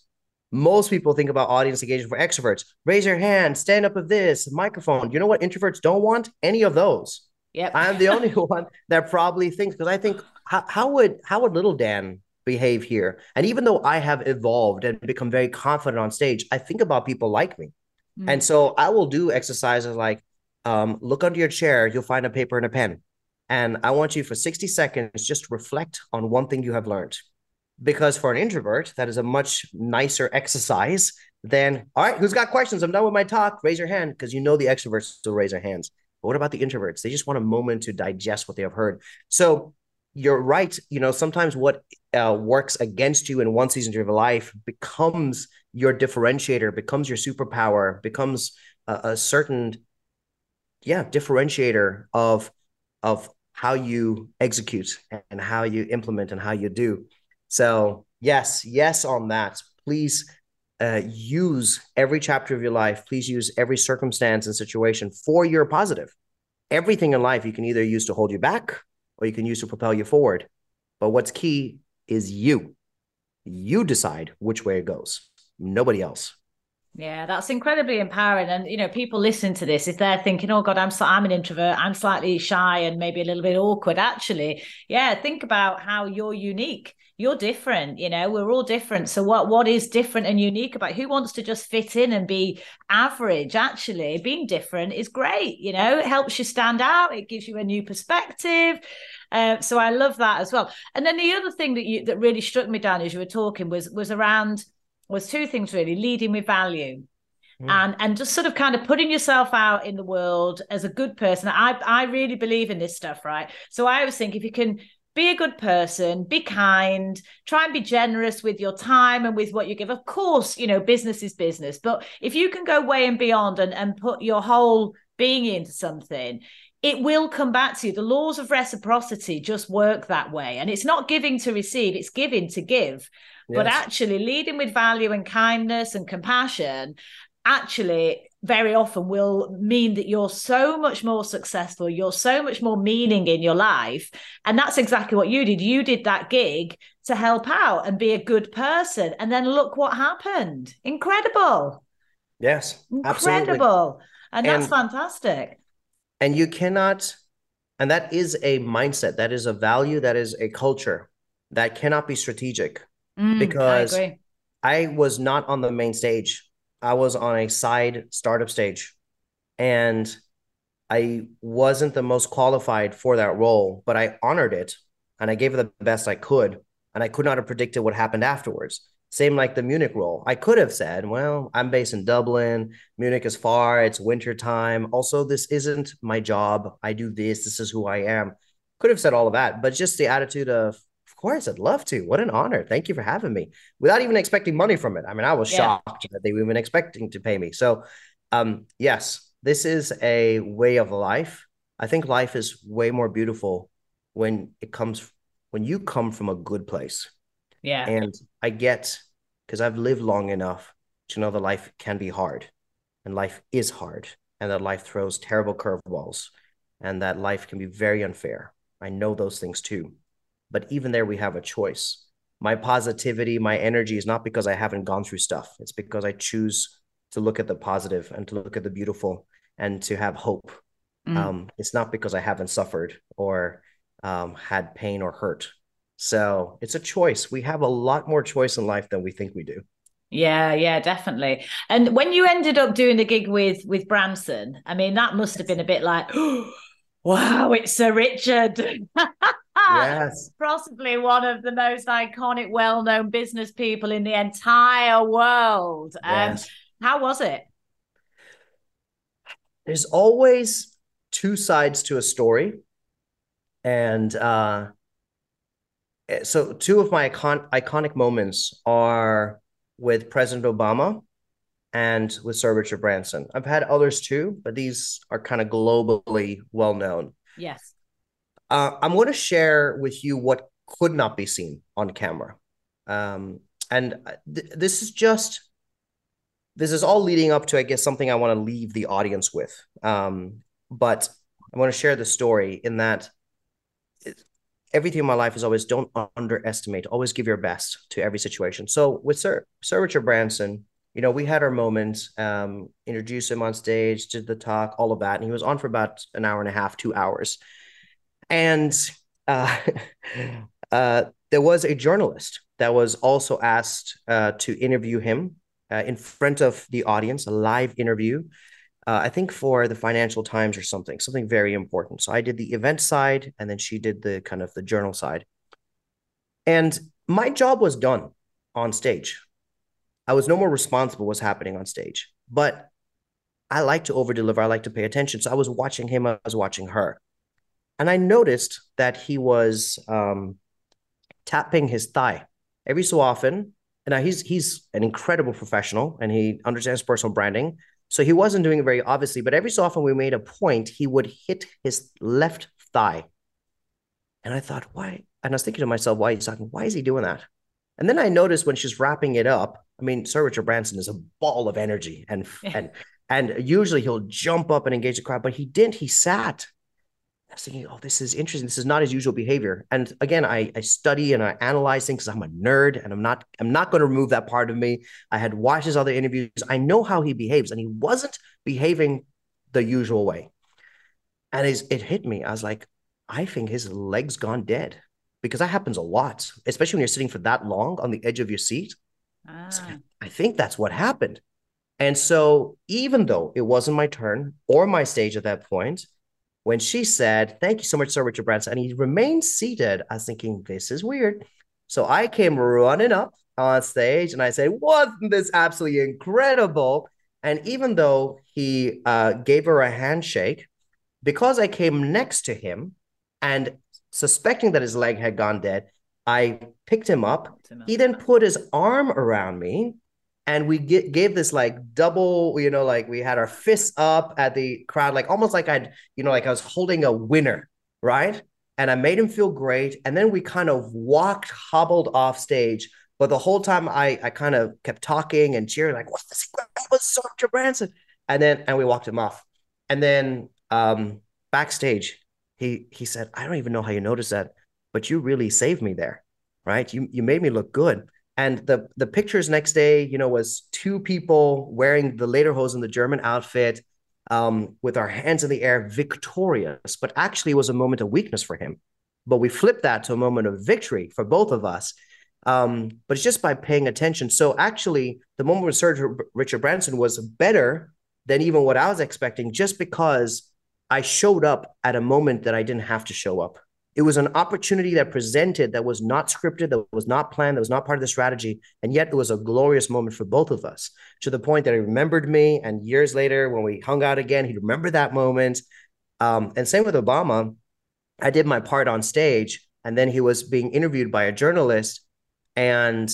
Speaker 2: Most people think about audience engagement for extroverts. Raise your hand, stand up of this, microphone. You know what introverts don't want? Any of those.
Speaker 1: Yep.
Speaker 2: I'm the only one that probably thinks because I think how, how would how would little Dan behave here? And even though I have evolved and become very confident on stage, I think about people like me. Mm. And so I will do exercises like um, look under your chair, you'll find a paper and a pen. And I want you for 60 seconds just reflect on one thing you have learned. Because for an introvert, that is a much nicer exercise than, all right, who's got questions? I'm done with my talk. Raise your hand because you know the extroverts will raise their hands. But what about the introverts? They just want a moment to digest what they have heard. So you're right. You know, sometimes what uh, works against you in one season of your life becomes your differentiator, becomes your superpower, becomes a, a certain, yeah, differentiator of of how you execute and how you implement and how you do. So yes, yes on that. Please uh, use every chapter of your life. Please use every circumstance and situation for your positive. Everything in life you can either use to hold you back or you can use to propel you forward. But what's key is you. You decide which way it goes. Nobody else.
Speaker 1: Yeah, that's incredibly empowering. And you know, people listen to this if they're thinking, "Oh God, I'm so, I'm an introvert. I'm slightly shy and maybe a little bit awkward." Actually, yeah, think about how you're unique. You're different. You know, we're all different. So what what is different and unique about who wants to just fit in and be average? Actually, being different is great. You know, it helps you stand out. It gives you a new perspective. Uh, so I love that as well. And then the other thing that you that really struck me down as you were talking was was around was two things really leading with value mm. and and just sort of kind of putting yourself out in the world as a good person i i really believe in this stuff right so i always think if you can be a good person be kind try and be generous with your time and with what you give of course you know business is business but if you can go way and beyond and, and put your whole being into something it will come back to you. The laws of reciprocity just work that way. And it's not giving to receive, it's giving to give. But actually, leading with value and kindness and compassion actually very often will mean that you're so much more successful you're so much more meaning in your life. And that's exactly what you did. You did that gig to help out and be a good person. And then look what happened. Incredible.
Speaker 2: Yes
Speaker 1: incredible. And that's and, fantastic.
Speaker 2: and you cannot and that is a mindset that is a value that is a culture that cannot be strategic. Mm, because I, I was not on the main stage. I was on a side startup stage and I wasn't the most qualified for that role, but I honored it and I gave it the best I could. And I could not have predicted what happened afterwards. Same like the Munich role. I could have said, well, I'm based in Dublin. Munich is far. It's winter time. Also, this isn't my job. I do this. This is who I am. Could have said all of that, but just the attitude of, course, I'd love to. What an honor. Thank you for having me without even expecting money from it. I mean, I was yeah. shocked that they were even expecting to pay me. So, um, yes, this is a way of life. I think life is way more beautiful when it comes when you come from a good place.
Speaker 1: Yeah.
Speaker 2: And I get because I've lived long enough to know that life can be hard and life is hard and that life throws terrible curveballs and that life can be very unfair. I know those things too. But even there, we have a choice. My positivity, my energy is not because I haven't gone through stuff. It's because I choose to look at the positive and to look at the beautiful and to have hope. Mm. Um, it's not because I haven't suffered or um, had pain or hurt. So it's a choice. We have a lot more choice in life than we think we do.
Speaker 1: Yeah, yeah, definitely. And when you ended up doing the gig with with Branson, I mean, that must have been a bit like, wow, it's Sir Richard.
Speaker 2: yes.
Speaker 1: Possibly one of the most iconic, well known business people in the entire world. Um, yes. How was it?
Speaker 2: There's always two sides to a story. And uh, so, two of my icon- iconic moments are with President Obama and with Sir Richard Branson. I've had others too, but these are kind of globally well known.
Speaker 1: Yes.
Speaker 2: Uh, I'm going to share with you what could not be seen on camera. Um, and uh, th- this is just, this is all leading up to, I guess, something I want to leave the audience with. Um, but I want to share the story in that it, everything in my life is always don't underestimate, always give your best to every situation. So with Sir Sir Richard Branson, you know, we had our moments, um, introduced him on stage, did the talk, all of that. And he was on for about an hour and a half, two hours. And uh, uh, there was a journalist that was also asked uh, to interview him uh, in front of the audience, a live interview. Uh, I think for the Financial Times or something, something very important. So I did the event side, and then she did the kind of the journal side. And my job was done on stage. I was no more responsible what's happening on stage, but I like to over deliver. I like to pay attention. So I was watching him. I was watching her, and I noticed that he was um, tapping his thigh every so often. And now he's he's an incredible professional, and he understands personal branding. So he wasn't doing it very obviously, but every so often we made a point, he would hit his left thigh. And I thought, why? And I was thinking to myself, why he's talking, why is he doing that? And then I noticed when she's wrapping it up, I mean, Sir Richard Branson is a ball of energy and and and usually he'll jump up and engage the crowd, but he didn't. He sat. I was thinking, oh, this is interesting. This is not his usual behavior. And again, I, I study and I analyze things because I'm a nerd and I'm not I'm not going to remove that part of me. I had watched his other interviews. I know how he behaves, and he wasn't behaving the usual way. And it hit me. I was like, I think his leg's gone dead because that happens a lot, especially when you're sitting for that long on the edge of your seat. Ah. So I think that's what happened. And so, even though it wasn't my turn or my stage at that point, when she said, Thank you so much, Sir Richard Branson, and he remained seated, I was thinking, This is weird. So I came running up on stage and I said, Wasn't this absolutely incredible? And even though he uh, gave her a handshake, because I came next to him and suspecting that his leg had gone dead, I picked him up. He then put his arm around me and we get, gave this like double, you know, like we had our fists up at the crowd, like almost like I'd, you know, like I was holding a winner, right? And I made him feel great. And then we kind of walked, hobbled off stage. But the whole time I, I kind of kept talking and cheering, like, what's the secret? was Sir Richard Branson. And then, and we walked him off. And then um, backstage, he he said, I don't even know how you noticed that, but you really saved me there, right? You you made me look good. And the the pictures next day, you know, was two people wearing the lederhosen, the German outfit, um, with our hands in the air, victorious. But actually, it was a moment of weakness for him. But we flipped that to a moment of victory for both of us. Um, but it's just by paying attention. So actually, the moment with Sir Richard Branson was better than even what I was expecting, just because I showed up at a moment that I didn't have to show up. It was an opportunity that presented that was not scripted, that was not planned, that was not part of the strategy. And yet it was a glorious moment for both of us to the point that he remembered me. And years later, when we hung out again, he remembered that moment. Um, and same with Obama. I did my part on stage, and then he was being interviewed by a journalist. And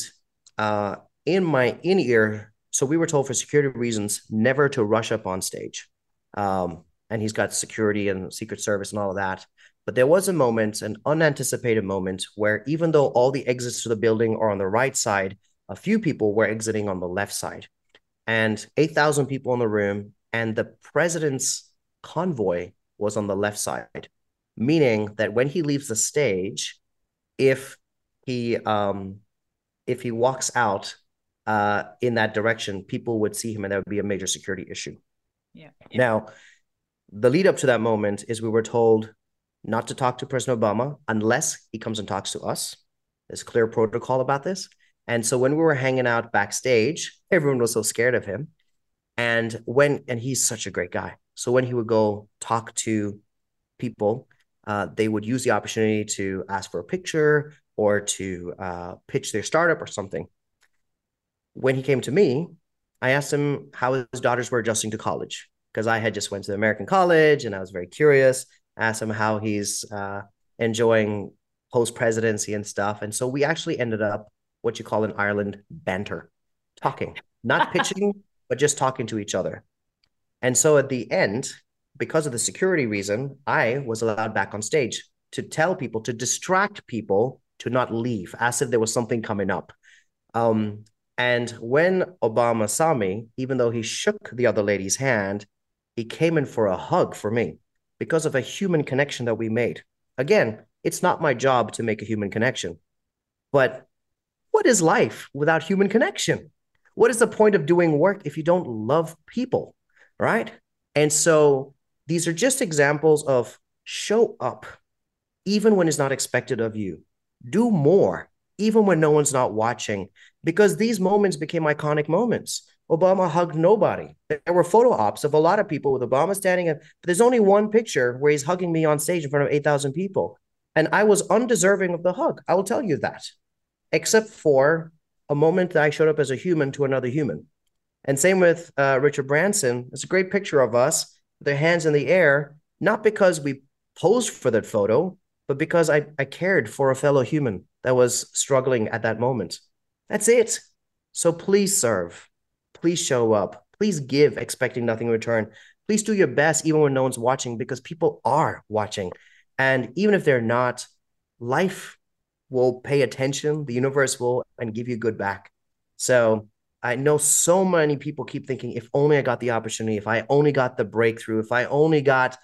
Speaker 2: uh, in my in ear, so we were told for security reasons never to rush up on stage. Um, and he's got security and secret service and all of that but there was a moment an unanticipated moment where even though all the exits to the building are on the right side a few people were exiting on the left side. And 8000 people in the room and the president's convoy was on the left side meaning that when he leaves the stage if he um if he walks out uh in that direction people would see him and that would be a major security issue.
Speaker 1: Yeah.
Speaker 2: Now the lead up to that moment is we were told not to talk to President Obama unless he comes and talks to us. There's clear protocol about this. And so when we were hanging out backstage, everyone was so scared of him. And when and he's such a great guy. So when he would go talk to people, uh, they would use the opportunity to ask for a picture or to uh, pitch their startup or something. When he came to me, I asked him how his daughters were adjusting to college because I had just went to the American college and I was very curious. Asked him how he's uh, enjoying post presidency and stuff, and so we actually ended up what you call in Ireland banter, talking, not pitching, but just talking to each other. And so at the end, because of the security reason, I was allowed back on stage to tell people to distract people to not leave, as if there was something coming up. Um, and when Obama saw me, even though he shook the other lady's hand, he came in for a hug for me because of a human connection that we made. Again, it's not my job to make a human connection. But what is life without human connection? What is the point of doing work if you don't love people? Right. And so these are just examples of show up even when it's not expected of you. Do more even when no one's not watching, because these moments became iconic moments. Obama hugged nobody. There were photo ops of a lot of people with Obama standing up, but there's only one picture where he's hugging me on stage in front of 8,000 people. And I was undeserving of the hug. I will tell you that, except for a moment that I showed up as a human to another human. And same with uh, Richard Branson. It's a great picture of us with their hands in the air, not because we posed for that photo, but because I, I cared for a fellow human that was struggling at that moment. That's it. So please serve. Please show up. Please give, expecting nothing in return. Please do your best, even when no one's watching, because people are watching. And even if they're not, life will pay attention, the universe will, and give you good back. So I know so many people keep thinking, if only I got the opportunity, if I only got the breakthrough, if I only got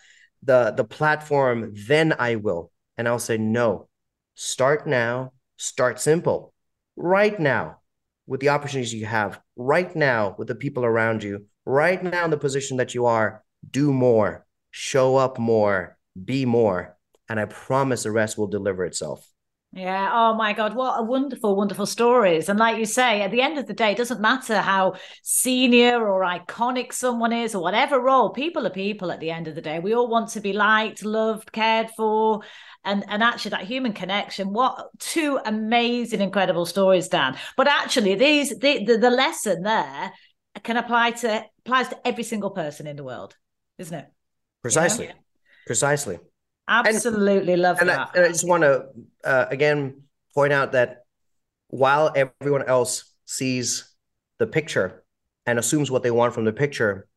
Speaker 2: the the platform, then I will. And I'll say, no, start now, start simple. Right now, with the opportunities you have, right now, with the people around you, right now in the position that you are, do more, show up more, be more. And I promise the rest will deliver itself.
Speaker 1: Yeah. Oh my God. What a wonderful, wonderful stories. And like you say, at the end of the day, it doesn't matter how senior or iconic someone is or whatever role, people are people at the end of the day. We all want to be liked, loved, cared for. And, and actually that human connection what two amazing incredible stories dan. But actually these the, the, the lesson there can apply to applies to every single person in the world isn't it?
Speaker 2: Precisely. Precisely.
Speaker 1: Absolutely and, love
Speaker 2: and
Speaker 1: that.
Speaker 2: I, and I just want to uh, again point out that while everyone else sees the picture and assumes what they want from the picture,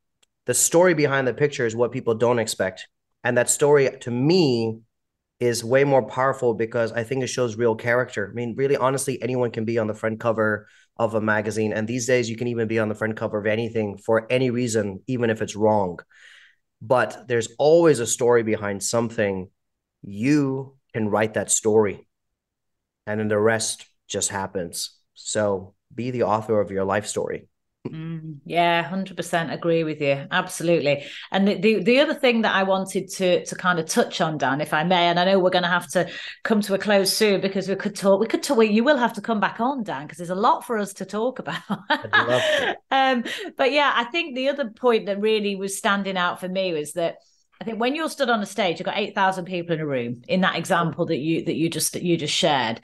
Speaker 2: the story behind the picture is what people don't expect. And that story to me is way more powerful because I think it shows real character. I mean, really, honestly, anyone can be on the front cover of a magazine. And these days, you can even be on the front cover of anything for any reason, even if it's wrong but there's always a story behind something. You can write that story, and then the rest just happens. So be the author of your life story.
Speaker 1: Mm, yeah, hundred percent agree with you. Absolutely. And the, the, the other thing that I wanted to to kind of touch on, Dan, if I may, and I know we're going to have to come to a close soon because we could talk. We could talk. You will have to come back on, Dan, because there's a lot for us to talk about. um, but yeah, I think the other point that really was standing out for me was that. I think when you're stood on a stage, you've got eight thousand people in a room. In that example that you that you just that you just shared,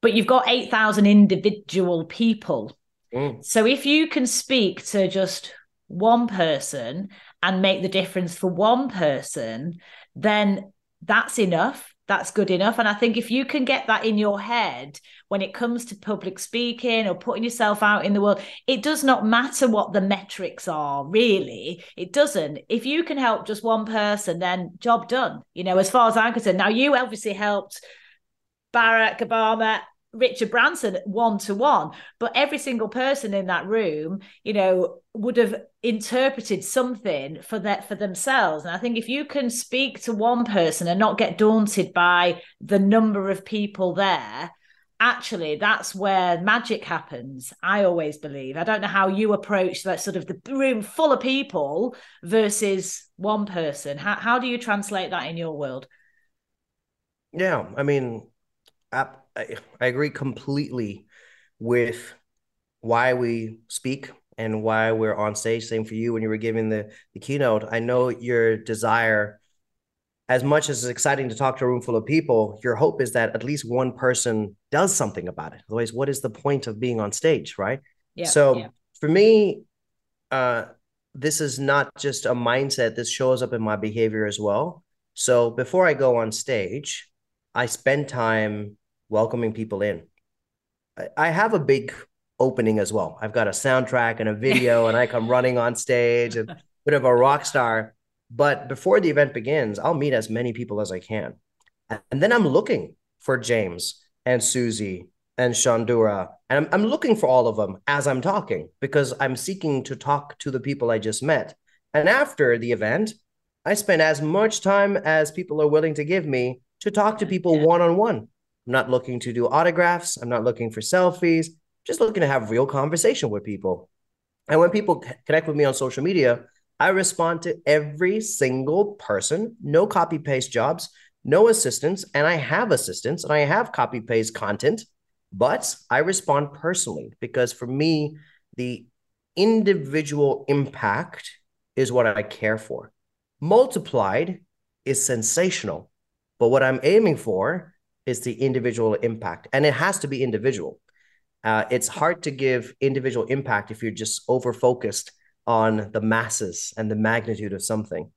Speaker 1: but you've got eight thousand individual people Mm. So if you can speak to just one person and make the difference for one person, then that's enough. That's good enough. And I think if you can get that in your head when it comes to public speaking or putting yourself out in the world, it does not matter what the metrics are, really. It doesn't. If you can help just one person, then job done, you know, as far as I'm concerned. Now, you obviously helped Barack Obama Richard Branson one to one, but every single person in that room, you know, would have interpreted something for that for themselves. And I think if you can speak to one person and not get daunted by the number of people there, actually that's where magic happens. I always believe. I don't know how you approach that sort of the room full of people versus one person. How how do you translate that in your world?
Speaker 2: Yeah, I mean, I, I agree completely with why we speak and why we're on stage. Same for you when you were giving the, the keynote. I know your desire, as much as it's exciting to talk to a room full of people, your hope is that at least one person does something about it. Otherwise, what is the point of being on stage, right? Yeah. So yeah. for me, uh, this is not just a mindset. This shows up in my behavior as well. So before I go on stage, I spend time welcoming people in. I have a big opening as well. I've got a soundtrack and a video, and I come running on stage and a bit of a rock star. But before the event begins, I'll meet as many people as I can. And then I'm looking for James and Susie and Shandura. And I'm, I'm looking for all of them as I'm talking because I'm seeking to talk to the people I just met. And after the event, I spend as much time as people are willing to give me to talk to people one on one. I'm not looking to do autographs. I'm not looking for selfies. Just looking to have real conversation with people. And when people connect with me on social media, I respond to every single person, no copy paste jobs, no assistants, and I have assistants and I have copy paste content, but I respond personally because for me, the individual impact is what I care for. Multiplied is sensational, but what I'm aiming for is the individual impact, and it has to be individual. Uh, it's hard to give individual impact if you're just over focused on the masses and the magnitude of something.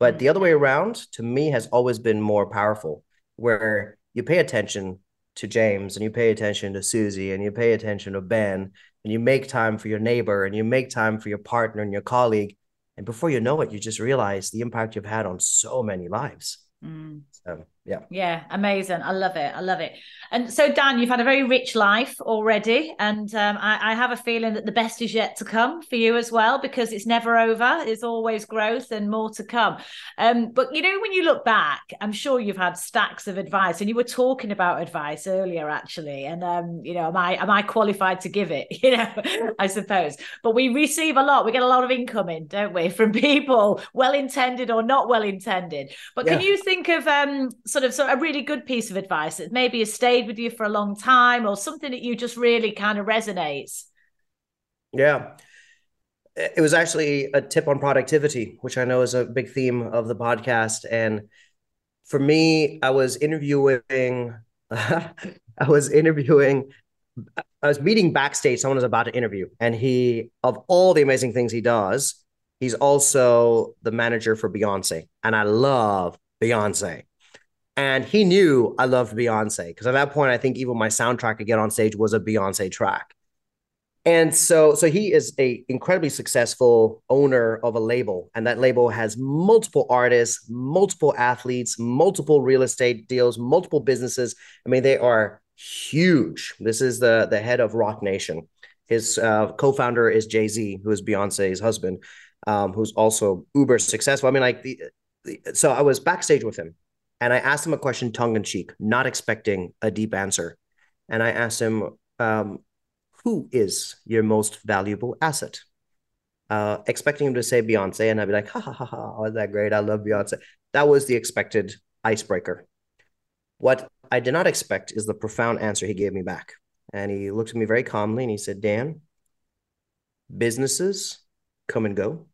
Speaker 2: But the other way around, to me, has always been more powerful, where you pay attention to James and you pay attention to Susie and you pay attention to Ben and you make time for your neighbor and you make time for your partner and your colleague. And before you know it, you just realize the impact you've had on so many lives. Mm. So yeah.
Speaker 1: Yeah amazing. I love it. I love it. And so dan you've had a very rich life already and um, I, I, have a feeling that the best is yet to come for you as well because it's never over. There's always growth and more to come. Um, but you know when you look back i'm sure you've had stacks of advice and you were talking about advice earlier actually and um, you know am i am i qualified to give it? You know i suppose. But we receive a lot. We get a lot of incoming don't we from people well intended or not well intended. But yeah. can you think of um sort of of a really good piece of advice that maybe has stayed with you for a long time or something that you just really kind of resonates?
Speaker 2: Yeah. It was actually a tip on productivity, which I know is a big theme of the podcast. And for me, I was interviewing, I was interviewing, I was meeting backstage, someone was about to interview. And he, of all the amazing things he does, he's also the manager for Beyonce. And I love Beyonce. And he knew I loved Beyonce because at that point, I think even my soundtrack to get on stage was a Beyonce track. And so, so he is a incredibly successful owner of a label, and that label has multiple artists, multiple athletes, multiple real estate deals, multiple businesses. I mean, they are huge. This is the the head of Roc Nation. His uh, co-founder is Jay Z, who is Beyonce's husband, um, who's also uber successful. I mean, like the, the so I was backstage with him, and I asked him a question tongue in cheek, not expecting a deep answer. And I asked him, um, Who is your most valuable asset? Uh, expecting him to say Beyonce, and I'd be like, ha ha ha ha, oh, that great? I love Beyonce. That was the expected icebreaker. What I did not expect is the profound answer he gave me back. And he looked at me very calmly and he said, Dan, businesses come and go,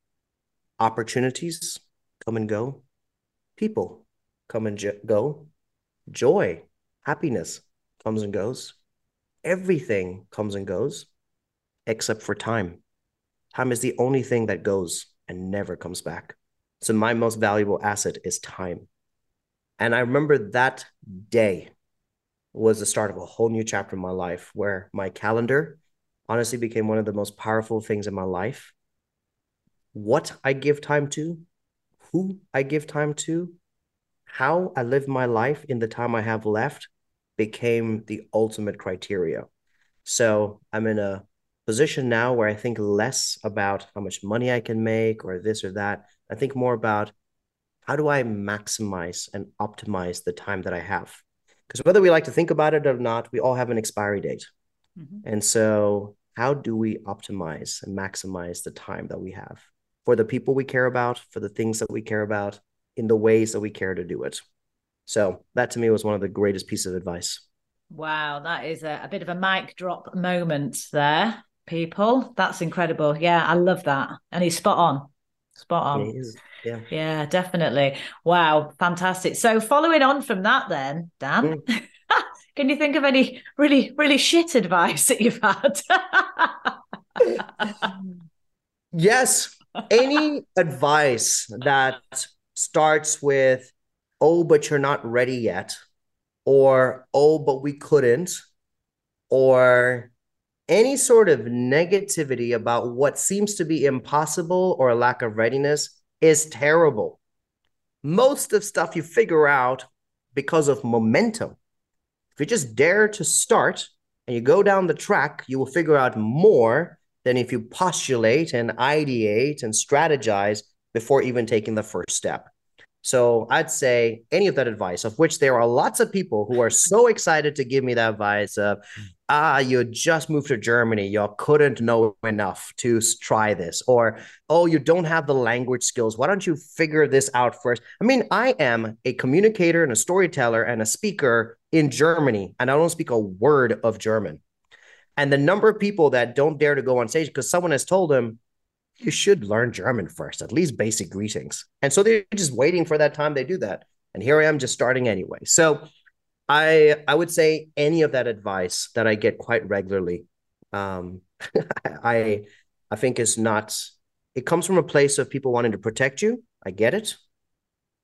Speaker 2: opportunities come and go, people come and jo- go. Joy, happiness comes and goes. Everything comes and goes except for time. Time is the only thing that goes and never comes back. So my most valuable asset is time. And I remember that day was the start of a whole new chapter in my life where my calendar honestly became one of the most powerful things in my life. What I give time to, who I give time to, how I live my life in the time I have left became the ultimate criteria. So I'm in a position now where I think less about how much money I can make or this or that. I think more about how do I maximize and optimize the time that I have? Because whether we like to think about it or not, we all have an expiry date. Mm-hmm. And so, how do we optimize and maximize the time that we have for the people we care about, for the things that we care about, in the ways that we care to do it. So that to me was one of the greatest pieces of advice.
Speaker 1: Wow, that is a, a bit of a mic drop moment there, people. That's incredible. Yeah, I love that. And he's spot on. Spot on.
Speaker 2: Yeah.
Speaker 1: Yeah, definitely. Wow, fantastic. So following on from that then, Dan, mm. can you think of any really, really shit advice that you've had?
Speaker 2: yes. Any advice that starts with, oh, but you're not ready yet, or oh, but we couldn't, or any sort of negativity about what seems to be impossible or a lack of readiness is terrible. Most of stuff you figure out because of momentum. If you just dare to start and you go down the track, you will figure out more than if you postulate and ideate and strategize before even taking the first step. So I'd say any of that advice, of which there are lots of people who are so excited to give me that advice of, ah, you just moved to Germany, you couldn't know enough to try this, or oh, you don't have the language skills. Why don't you figure this out first? I mean, I am a communicator and a storyteller and a speaker in Germany, and I don't speak a word of German. And the number of people that don't dare to go on stage because someone has told them, you should learn German first, at least basic greetings. And so they're just waiting for that time they do that. And here I am just starting anyway. So I I would say any of that advice that I get quite regularly, um, I I think is not it comes from a place of people wanting to protect you. I get it,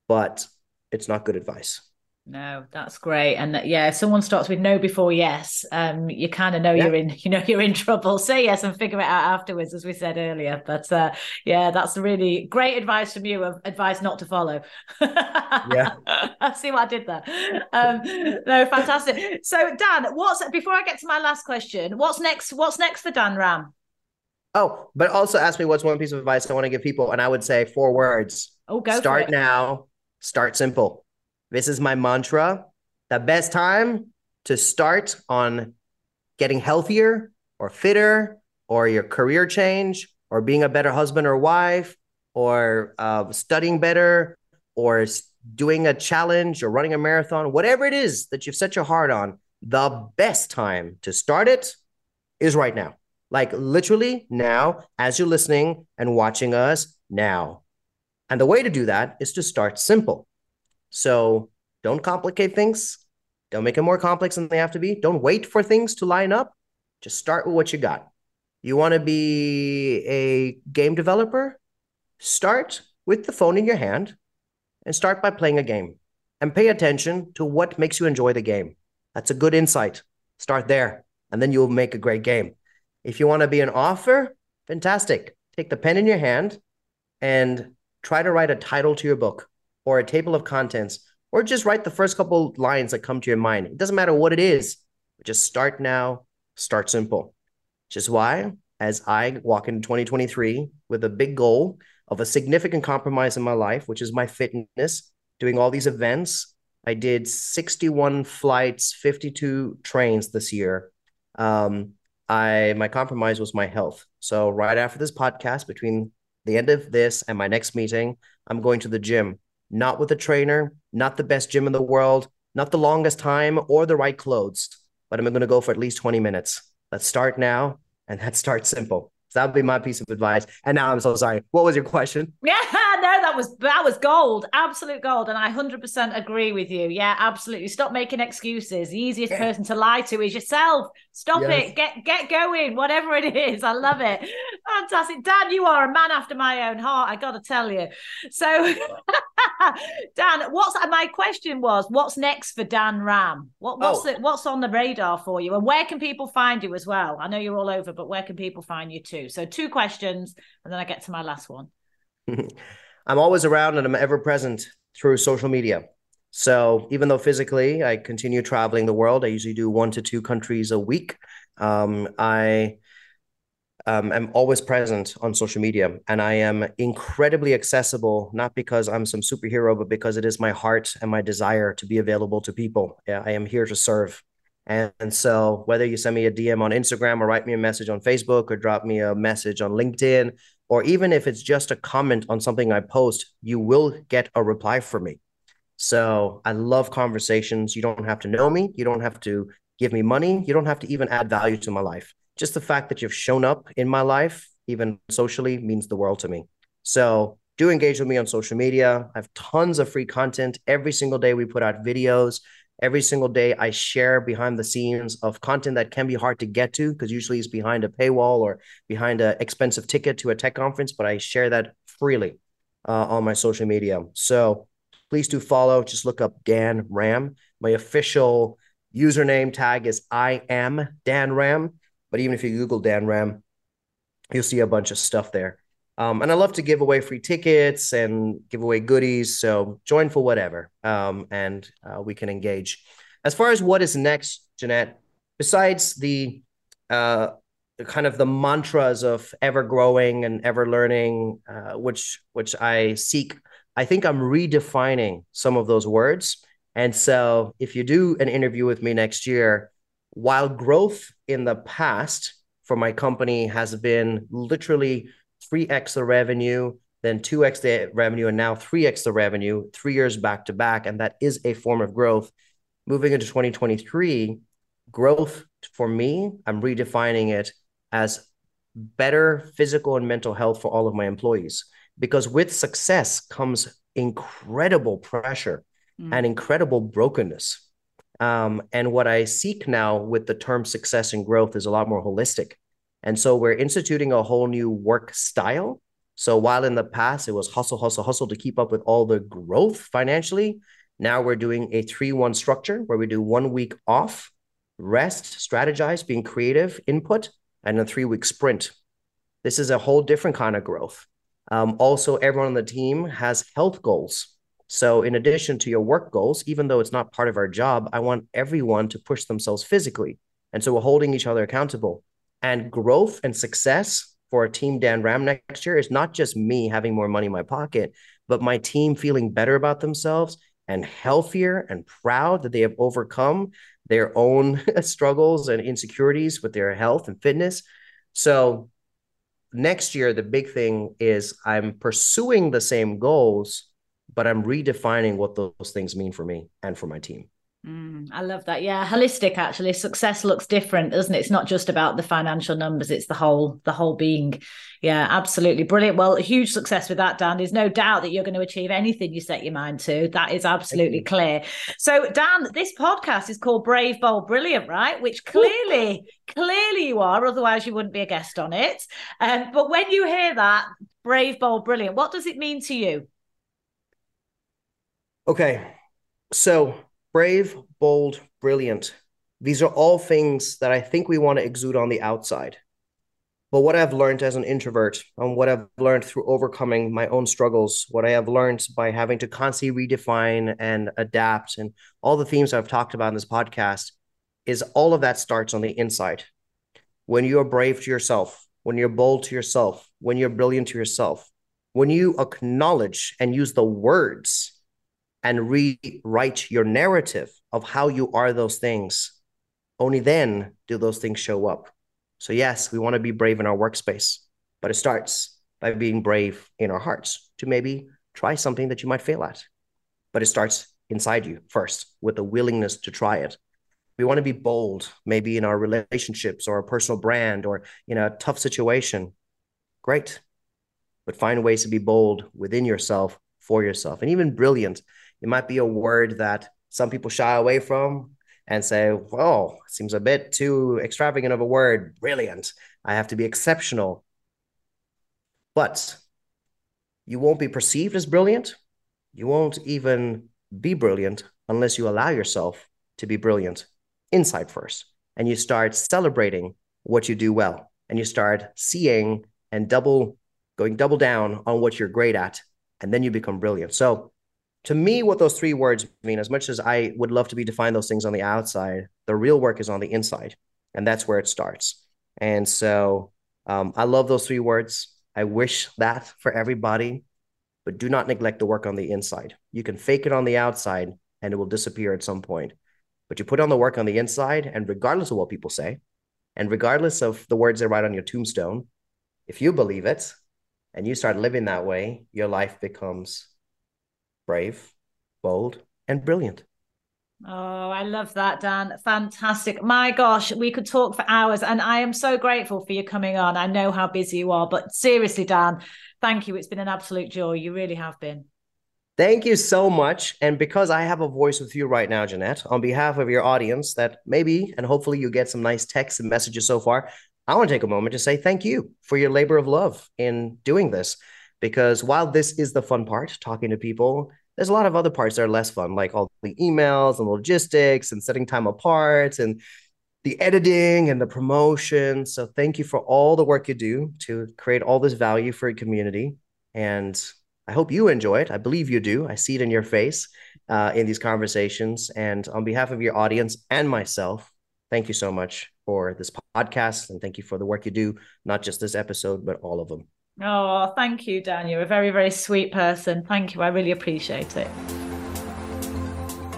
Speaker 2: but it's not good advice.
Speaker 1: No, that's great. And that, yeah, if someone starts with no before yes, um, you kind of know yeah. you're in, you know, you're in trouble. Say yes and figure it out afterwards, as we said earlier. But uh, yeah, that's really great advice from you of advice not to follow.
Speaker 2: yeah.
Speaker 1: I see what I did there. Um, no, fantastic. So Dan, what's before I get to my last question, what's next? What's next for Dan Ram?
Speaker 2: Oh, but also ask me what's one piece of advice I want to give people. And I would say four words.
Speaker 1: Oh, go
Speaker 2: Start now, start simple. This is my mantra. The best time to start on getting healthier or fitter or your career change or being a better husband or wife or uh, studying better or doing a challenge or running a marathon, whatever it is that you've set your heart on, the best time to start it is right now. Like literally now, as you're listening and watching us now. And the way to do that is to start simple. So don't complicate things. Don't make them more complex than they have to be. Don't wait for things to line up. Just start with what you got. You want to be a game developer? Start with the phone in your hand and start by playing a game and pay attention to what makes you enjoy the game. That's a good insight. Start there, and then you'll make a great game. If you want to be an author, fantastic. Take the pen in your hand and try to write a title to your book or a table of contents, or just write the first couple lines that come to your mind. It doesn't matter what it is, just start now, start simple. Which is why, as I walk into 2023 with a big goal of a significant compromise in my life, which is my fitness, doing all these events. I did 61 flights, 52 trains this year. Um, I my compromise was my health. So right after this podcast, between the end of this and my next meeting, I'm going to the gym not with a trainer, not the best gym in the world, not the longest time or the right clothes, but I'm going to go for at least 20 minutes. Let's start now and let's start simple. So that would be my piece of advice. And now I'm so sorry. What was your question?
Speaker 1: Yeah, no, that was that was gold, absolute gold, and I hundred percent agree with you. Yeah, absolutely. Stop making excuses. The easiest person to lie to is yourself. Stop yes. it. Get get going. Whatever it is, I love it. Fantastic, Dan. You are a man after my own heart. I got to tell you. So, Dan, what's my question was? What's next for Dan Ram? What what's oh. the, what's on the radar for you, and where can people find you as well? I know you're all over, but where can people find you too? So, two questions, and then I get to my last one.
Speaker 2: I'm always around and I'm ever present through social media. So even though physically I continue traveling the world, I usually do one to two countries a week. Um, I um, am always present on social media and I am incredibly accessible, not because I'm some superhero, but because it is my heart and my desire to be available to people. Yeah, I am here to serve. And, and so whether you send me a DM on Instagram or write me a message on Facebook or drop me a message on LinkedIn or even if it's just a comment on something I post, you will get a reply from me. So I love conversations. You don't have to know me. You don't have to give me money. You don't have to even add value to my life. Just the fact that you've shown up in my life, even socially, means the world to me. So do engage with me on social media. I have tons of free content. Every single day we put out videos. Every single day, I share behind the scenes of content that can be hard to get to because usually it's behind a paywall or behind an expensive ticket to a tech conference, but I share that freely uh, on my social media. So please do follow. Just look up Dan Ram. My official username tag is I am Dan Ram. But even if you Google Dan Ram, you'll see a bunch of stuff there. Um, and I love to give away free tickets and give away goodies. So join for whatever, um, and uh, we can engage. As far as what is next, Jeanette, besides the uh, kind of the mantras of ever growing and ever learning, uh, which which I seek I think I'm redefining some of those words. And so if you do an interview with me next year, while growth in the past for my company has been literally 3x the revenue, then 2x the revenue, and now 3x the revenue, three years back to back. And that is a form of growth. Moving into 2023, growth for me, I'm redefining it as better physical and mental health for all of my employees. Because with success comes incredible pressure mm. and incredible brokenness. Um, and what I seek now with the term success and growth is a lot more holistic. And so we're instituting a whole new work style. So while in the past it was hustle, hustle, hustle to keep up with all the growth financially, now we're doing a 3 1 structure where we do one week off, rest, strategize, being creative, input, and a three week sprint. This is a whole different kind of growth. Um, also, everyone on the team has health goals. So, in addition to your work goals, even though it's not part of our job, I want everyone to push themselves physically. And so, we're holding each other accountable. And growth and success for a team Dan Ram next year is not just me having more money in my pocket, but my team feeling better about themselves and healthier and proud that they have overcome their own struggles and insecurities with their health and fitness. So, next year, the big thing is I'm pursuing the same goals, but I'm redefining what those things mean for me and for my team.
Speaker 1: Mm, I love that. Yeah, holistic actually. Success looks different, doesn't it? It's not just about the financial numbers, it's the whole the whole being. Yeah, absolutely. Brilliant. Well, huge success with that, Dan. There's no doubt that you're going to achieve anything you set your mind to. That is absolutely clear. So, Dan, this podcast is called Brave Bold Brilliant, right? Which clearly clearly you are, otherwise you wouldn't be a guest on it. Um, but when you hear that, Brave Bold Brilliant, what does it mean to you?
Speaker 2: Okay. So, brave, bold, brilliant. These are all things that I think we want to exude on the outside. But what I've learned as an introvert and what I've learned through overcoming my own struggles, what I have learned by having to constantly redefine and adapt, and all the themes I've talked about in this podcast, is all of that starts on the inside. When you are brave to yourself, when you're bold to yourself, when you're brilliant to yourself, when you acknowledge and use the words and rewrite your narrative of how you are those things, only then do those things show up. So, yes, we want to be brave in our workspace, but it starts by being brave in our hearts to maybe try something that you might fail at. But it starts inside you first with the willingness to try it. We want to be bold, maybe in our relationships or a personal brand or in a tough situation. Great. But find ways to be bold within yourself, for yourself, and even brilliant it might be a word that some people shy away from and say, "Oh, seems a bit too extravagant of a word. Brilliant. I have to be exceptional." But you won't be perceived as brilliant. You won't even be brilliant unless you allow yourself to be brilliant inside first. And you start celebrating what you do well. And you start seeing and double going double down on what you're great at. And then you become brilliant. So to me, what those three words mean, as much as I would love to be define those things on the outside, the real work is on the inside, and that's where it starts. And so, um, I love those three words. I wish that for everybody, but do not neglect the work on the inside. You can fake it on the outside, and it will disappear at some point. But you put on the work on the inside, and regardless of what people say, and regardless of the words they write on your tombstone, if you believe it and you start living that way, your life becomes brave, bold, and brilliant.
Speaker 1: Oh, I love that, Dan. Fantastic. My gosh, we could talk for hours. And I am so grateful for you coming on. I know how busy you are, but seriously, Dan, thank you. It's been an absolute joy. You really have been.
Speaker 2: Thank you so much. And because I have a voice with you right now, Jeanette, on behalf of your audience, that maybe and hopefully you get some nice texts and messages so far, I want to take a moment to say thank you for your labor of love in doing this because while this is the fun part, talking to people, there's a lot of other parts that are less fun, like all the emails and logistics and setting time apart and the editing and the promotion. So thank you for all the work you do to create all this value for your community. And I hope you enjoy it. I believe you do. I see it in your face uh, in these conversations. And on behalf of your audience and myself, thank you so much for this podcast. And thank you for the work you do, not just this episode, but all of them.
Speaker 1: Oh, thank you, Dan. You're a very, very sweet person. Thank you. I really appreciate it.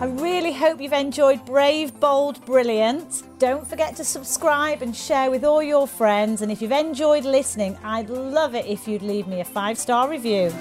Speaker 1: I really hope you've enjoyed Brave, Bold, Brilliant. Don't forget to subscribe and share with all your friends. And if you've enjoyed listening, I'd love it if you'd leave me a five star review.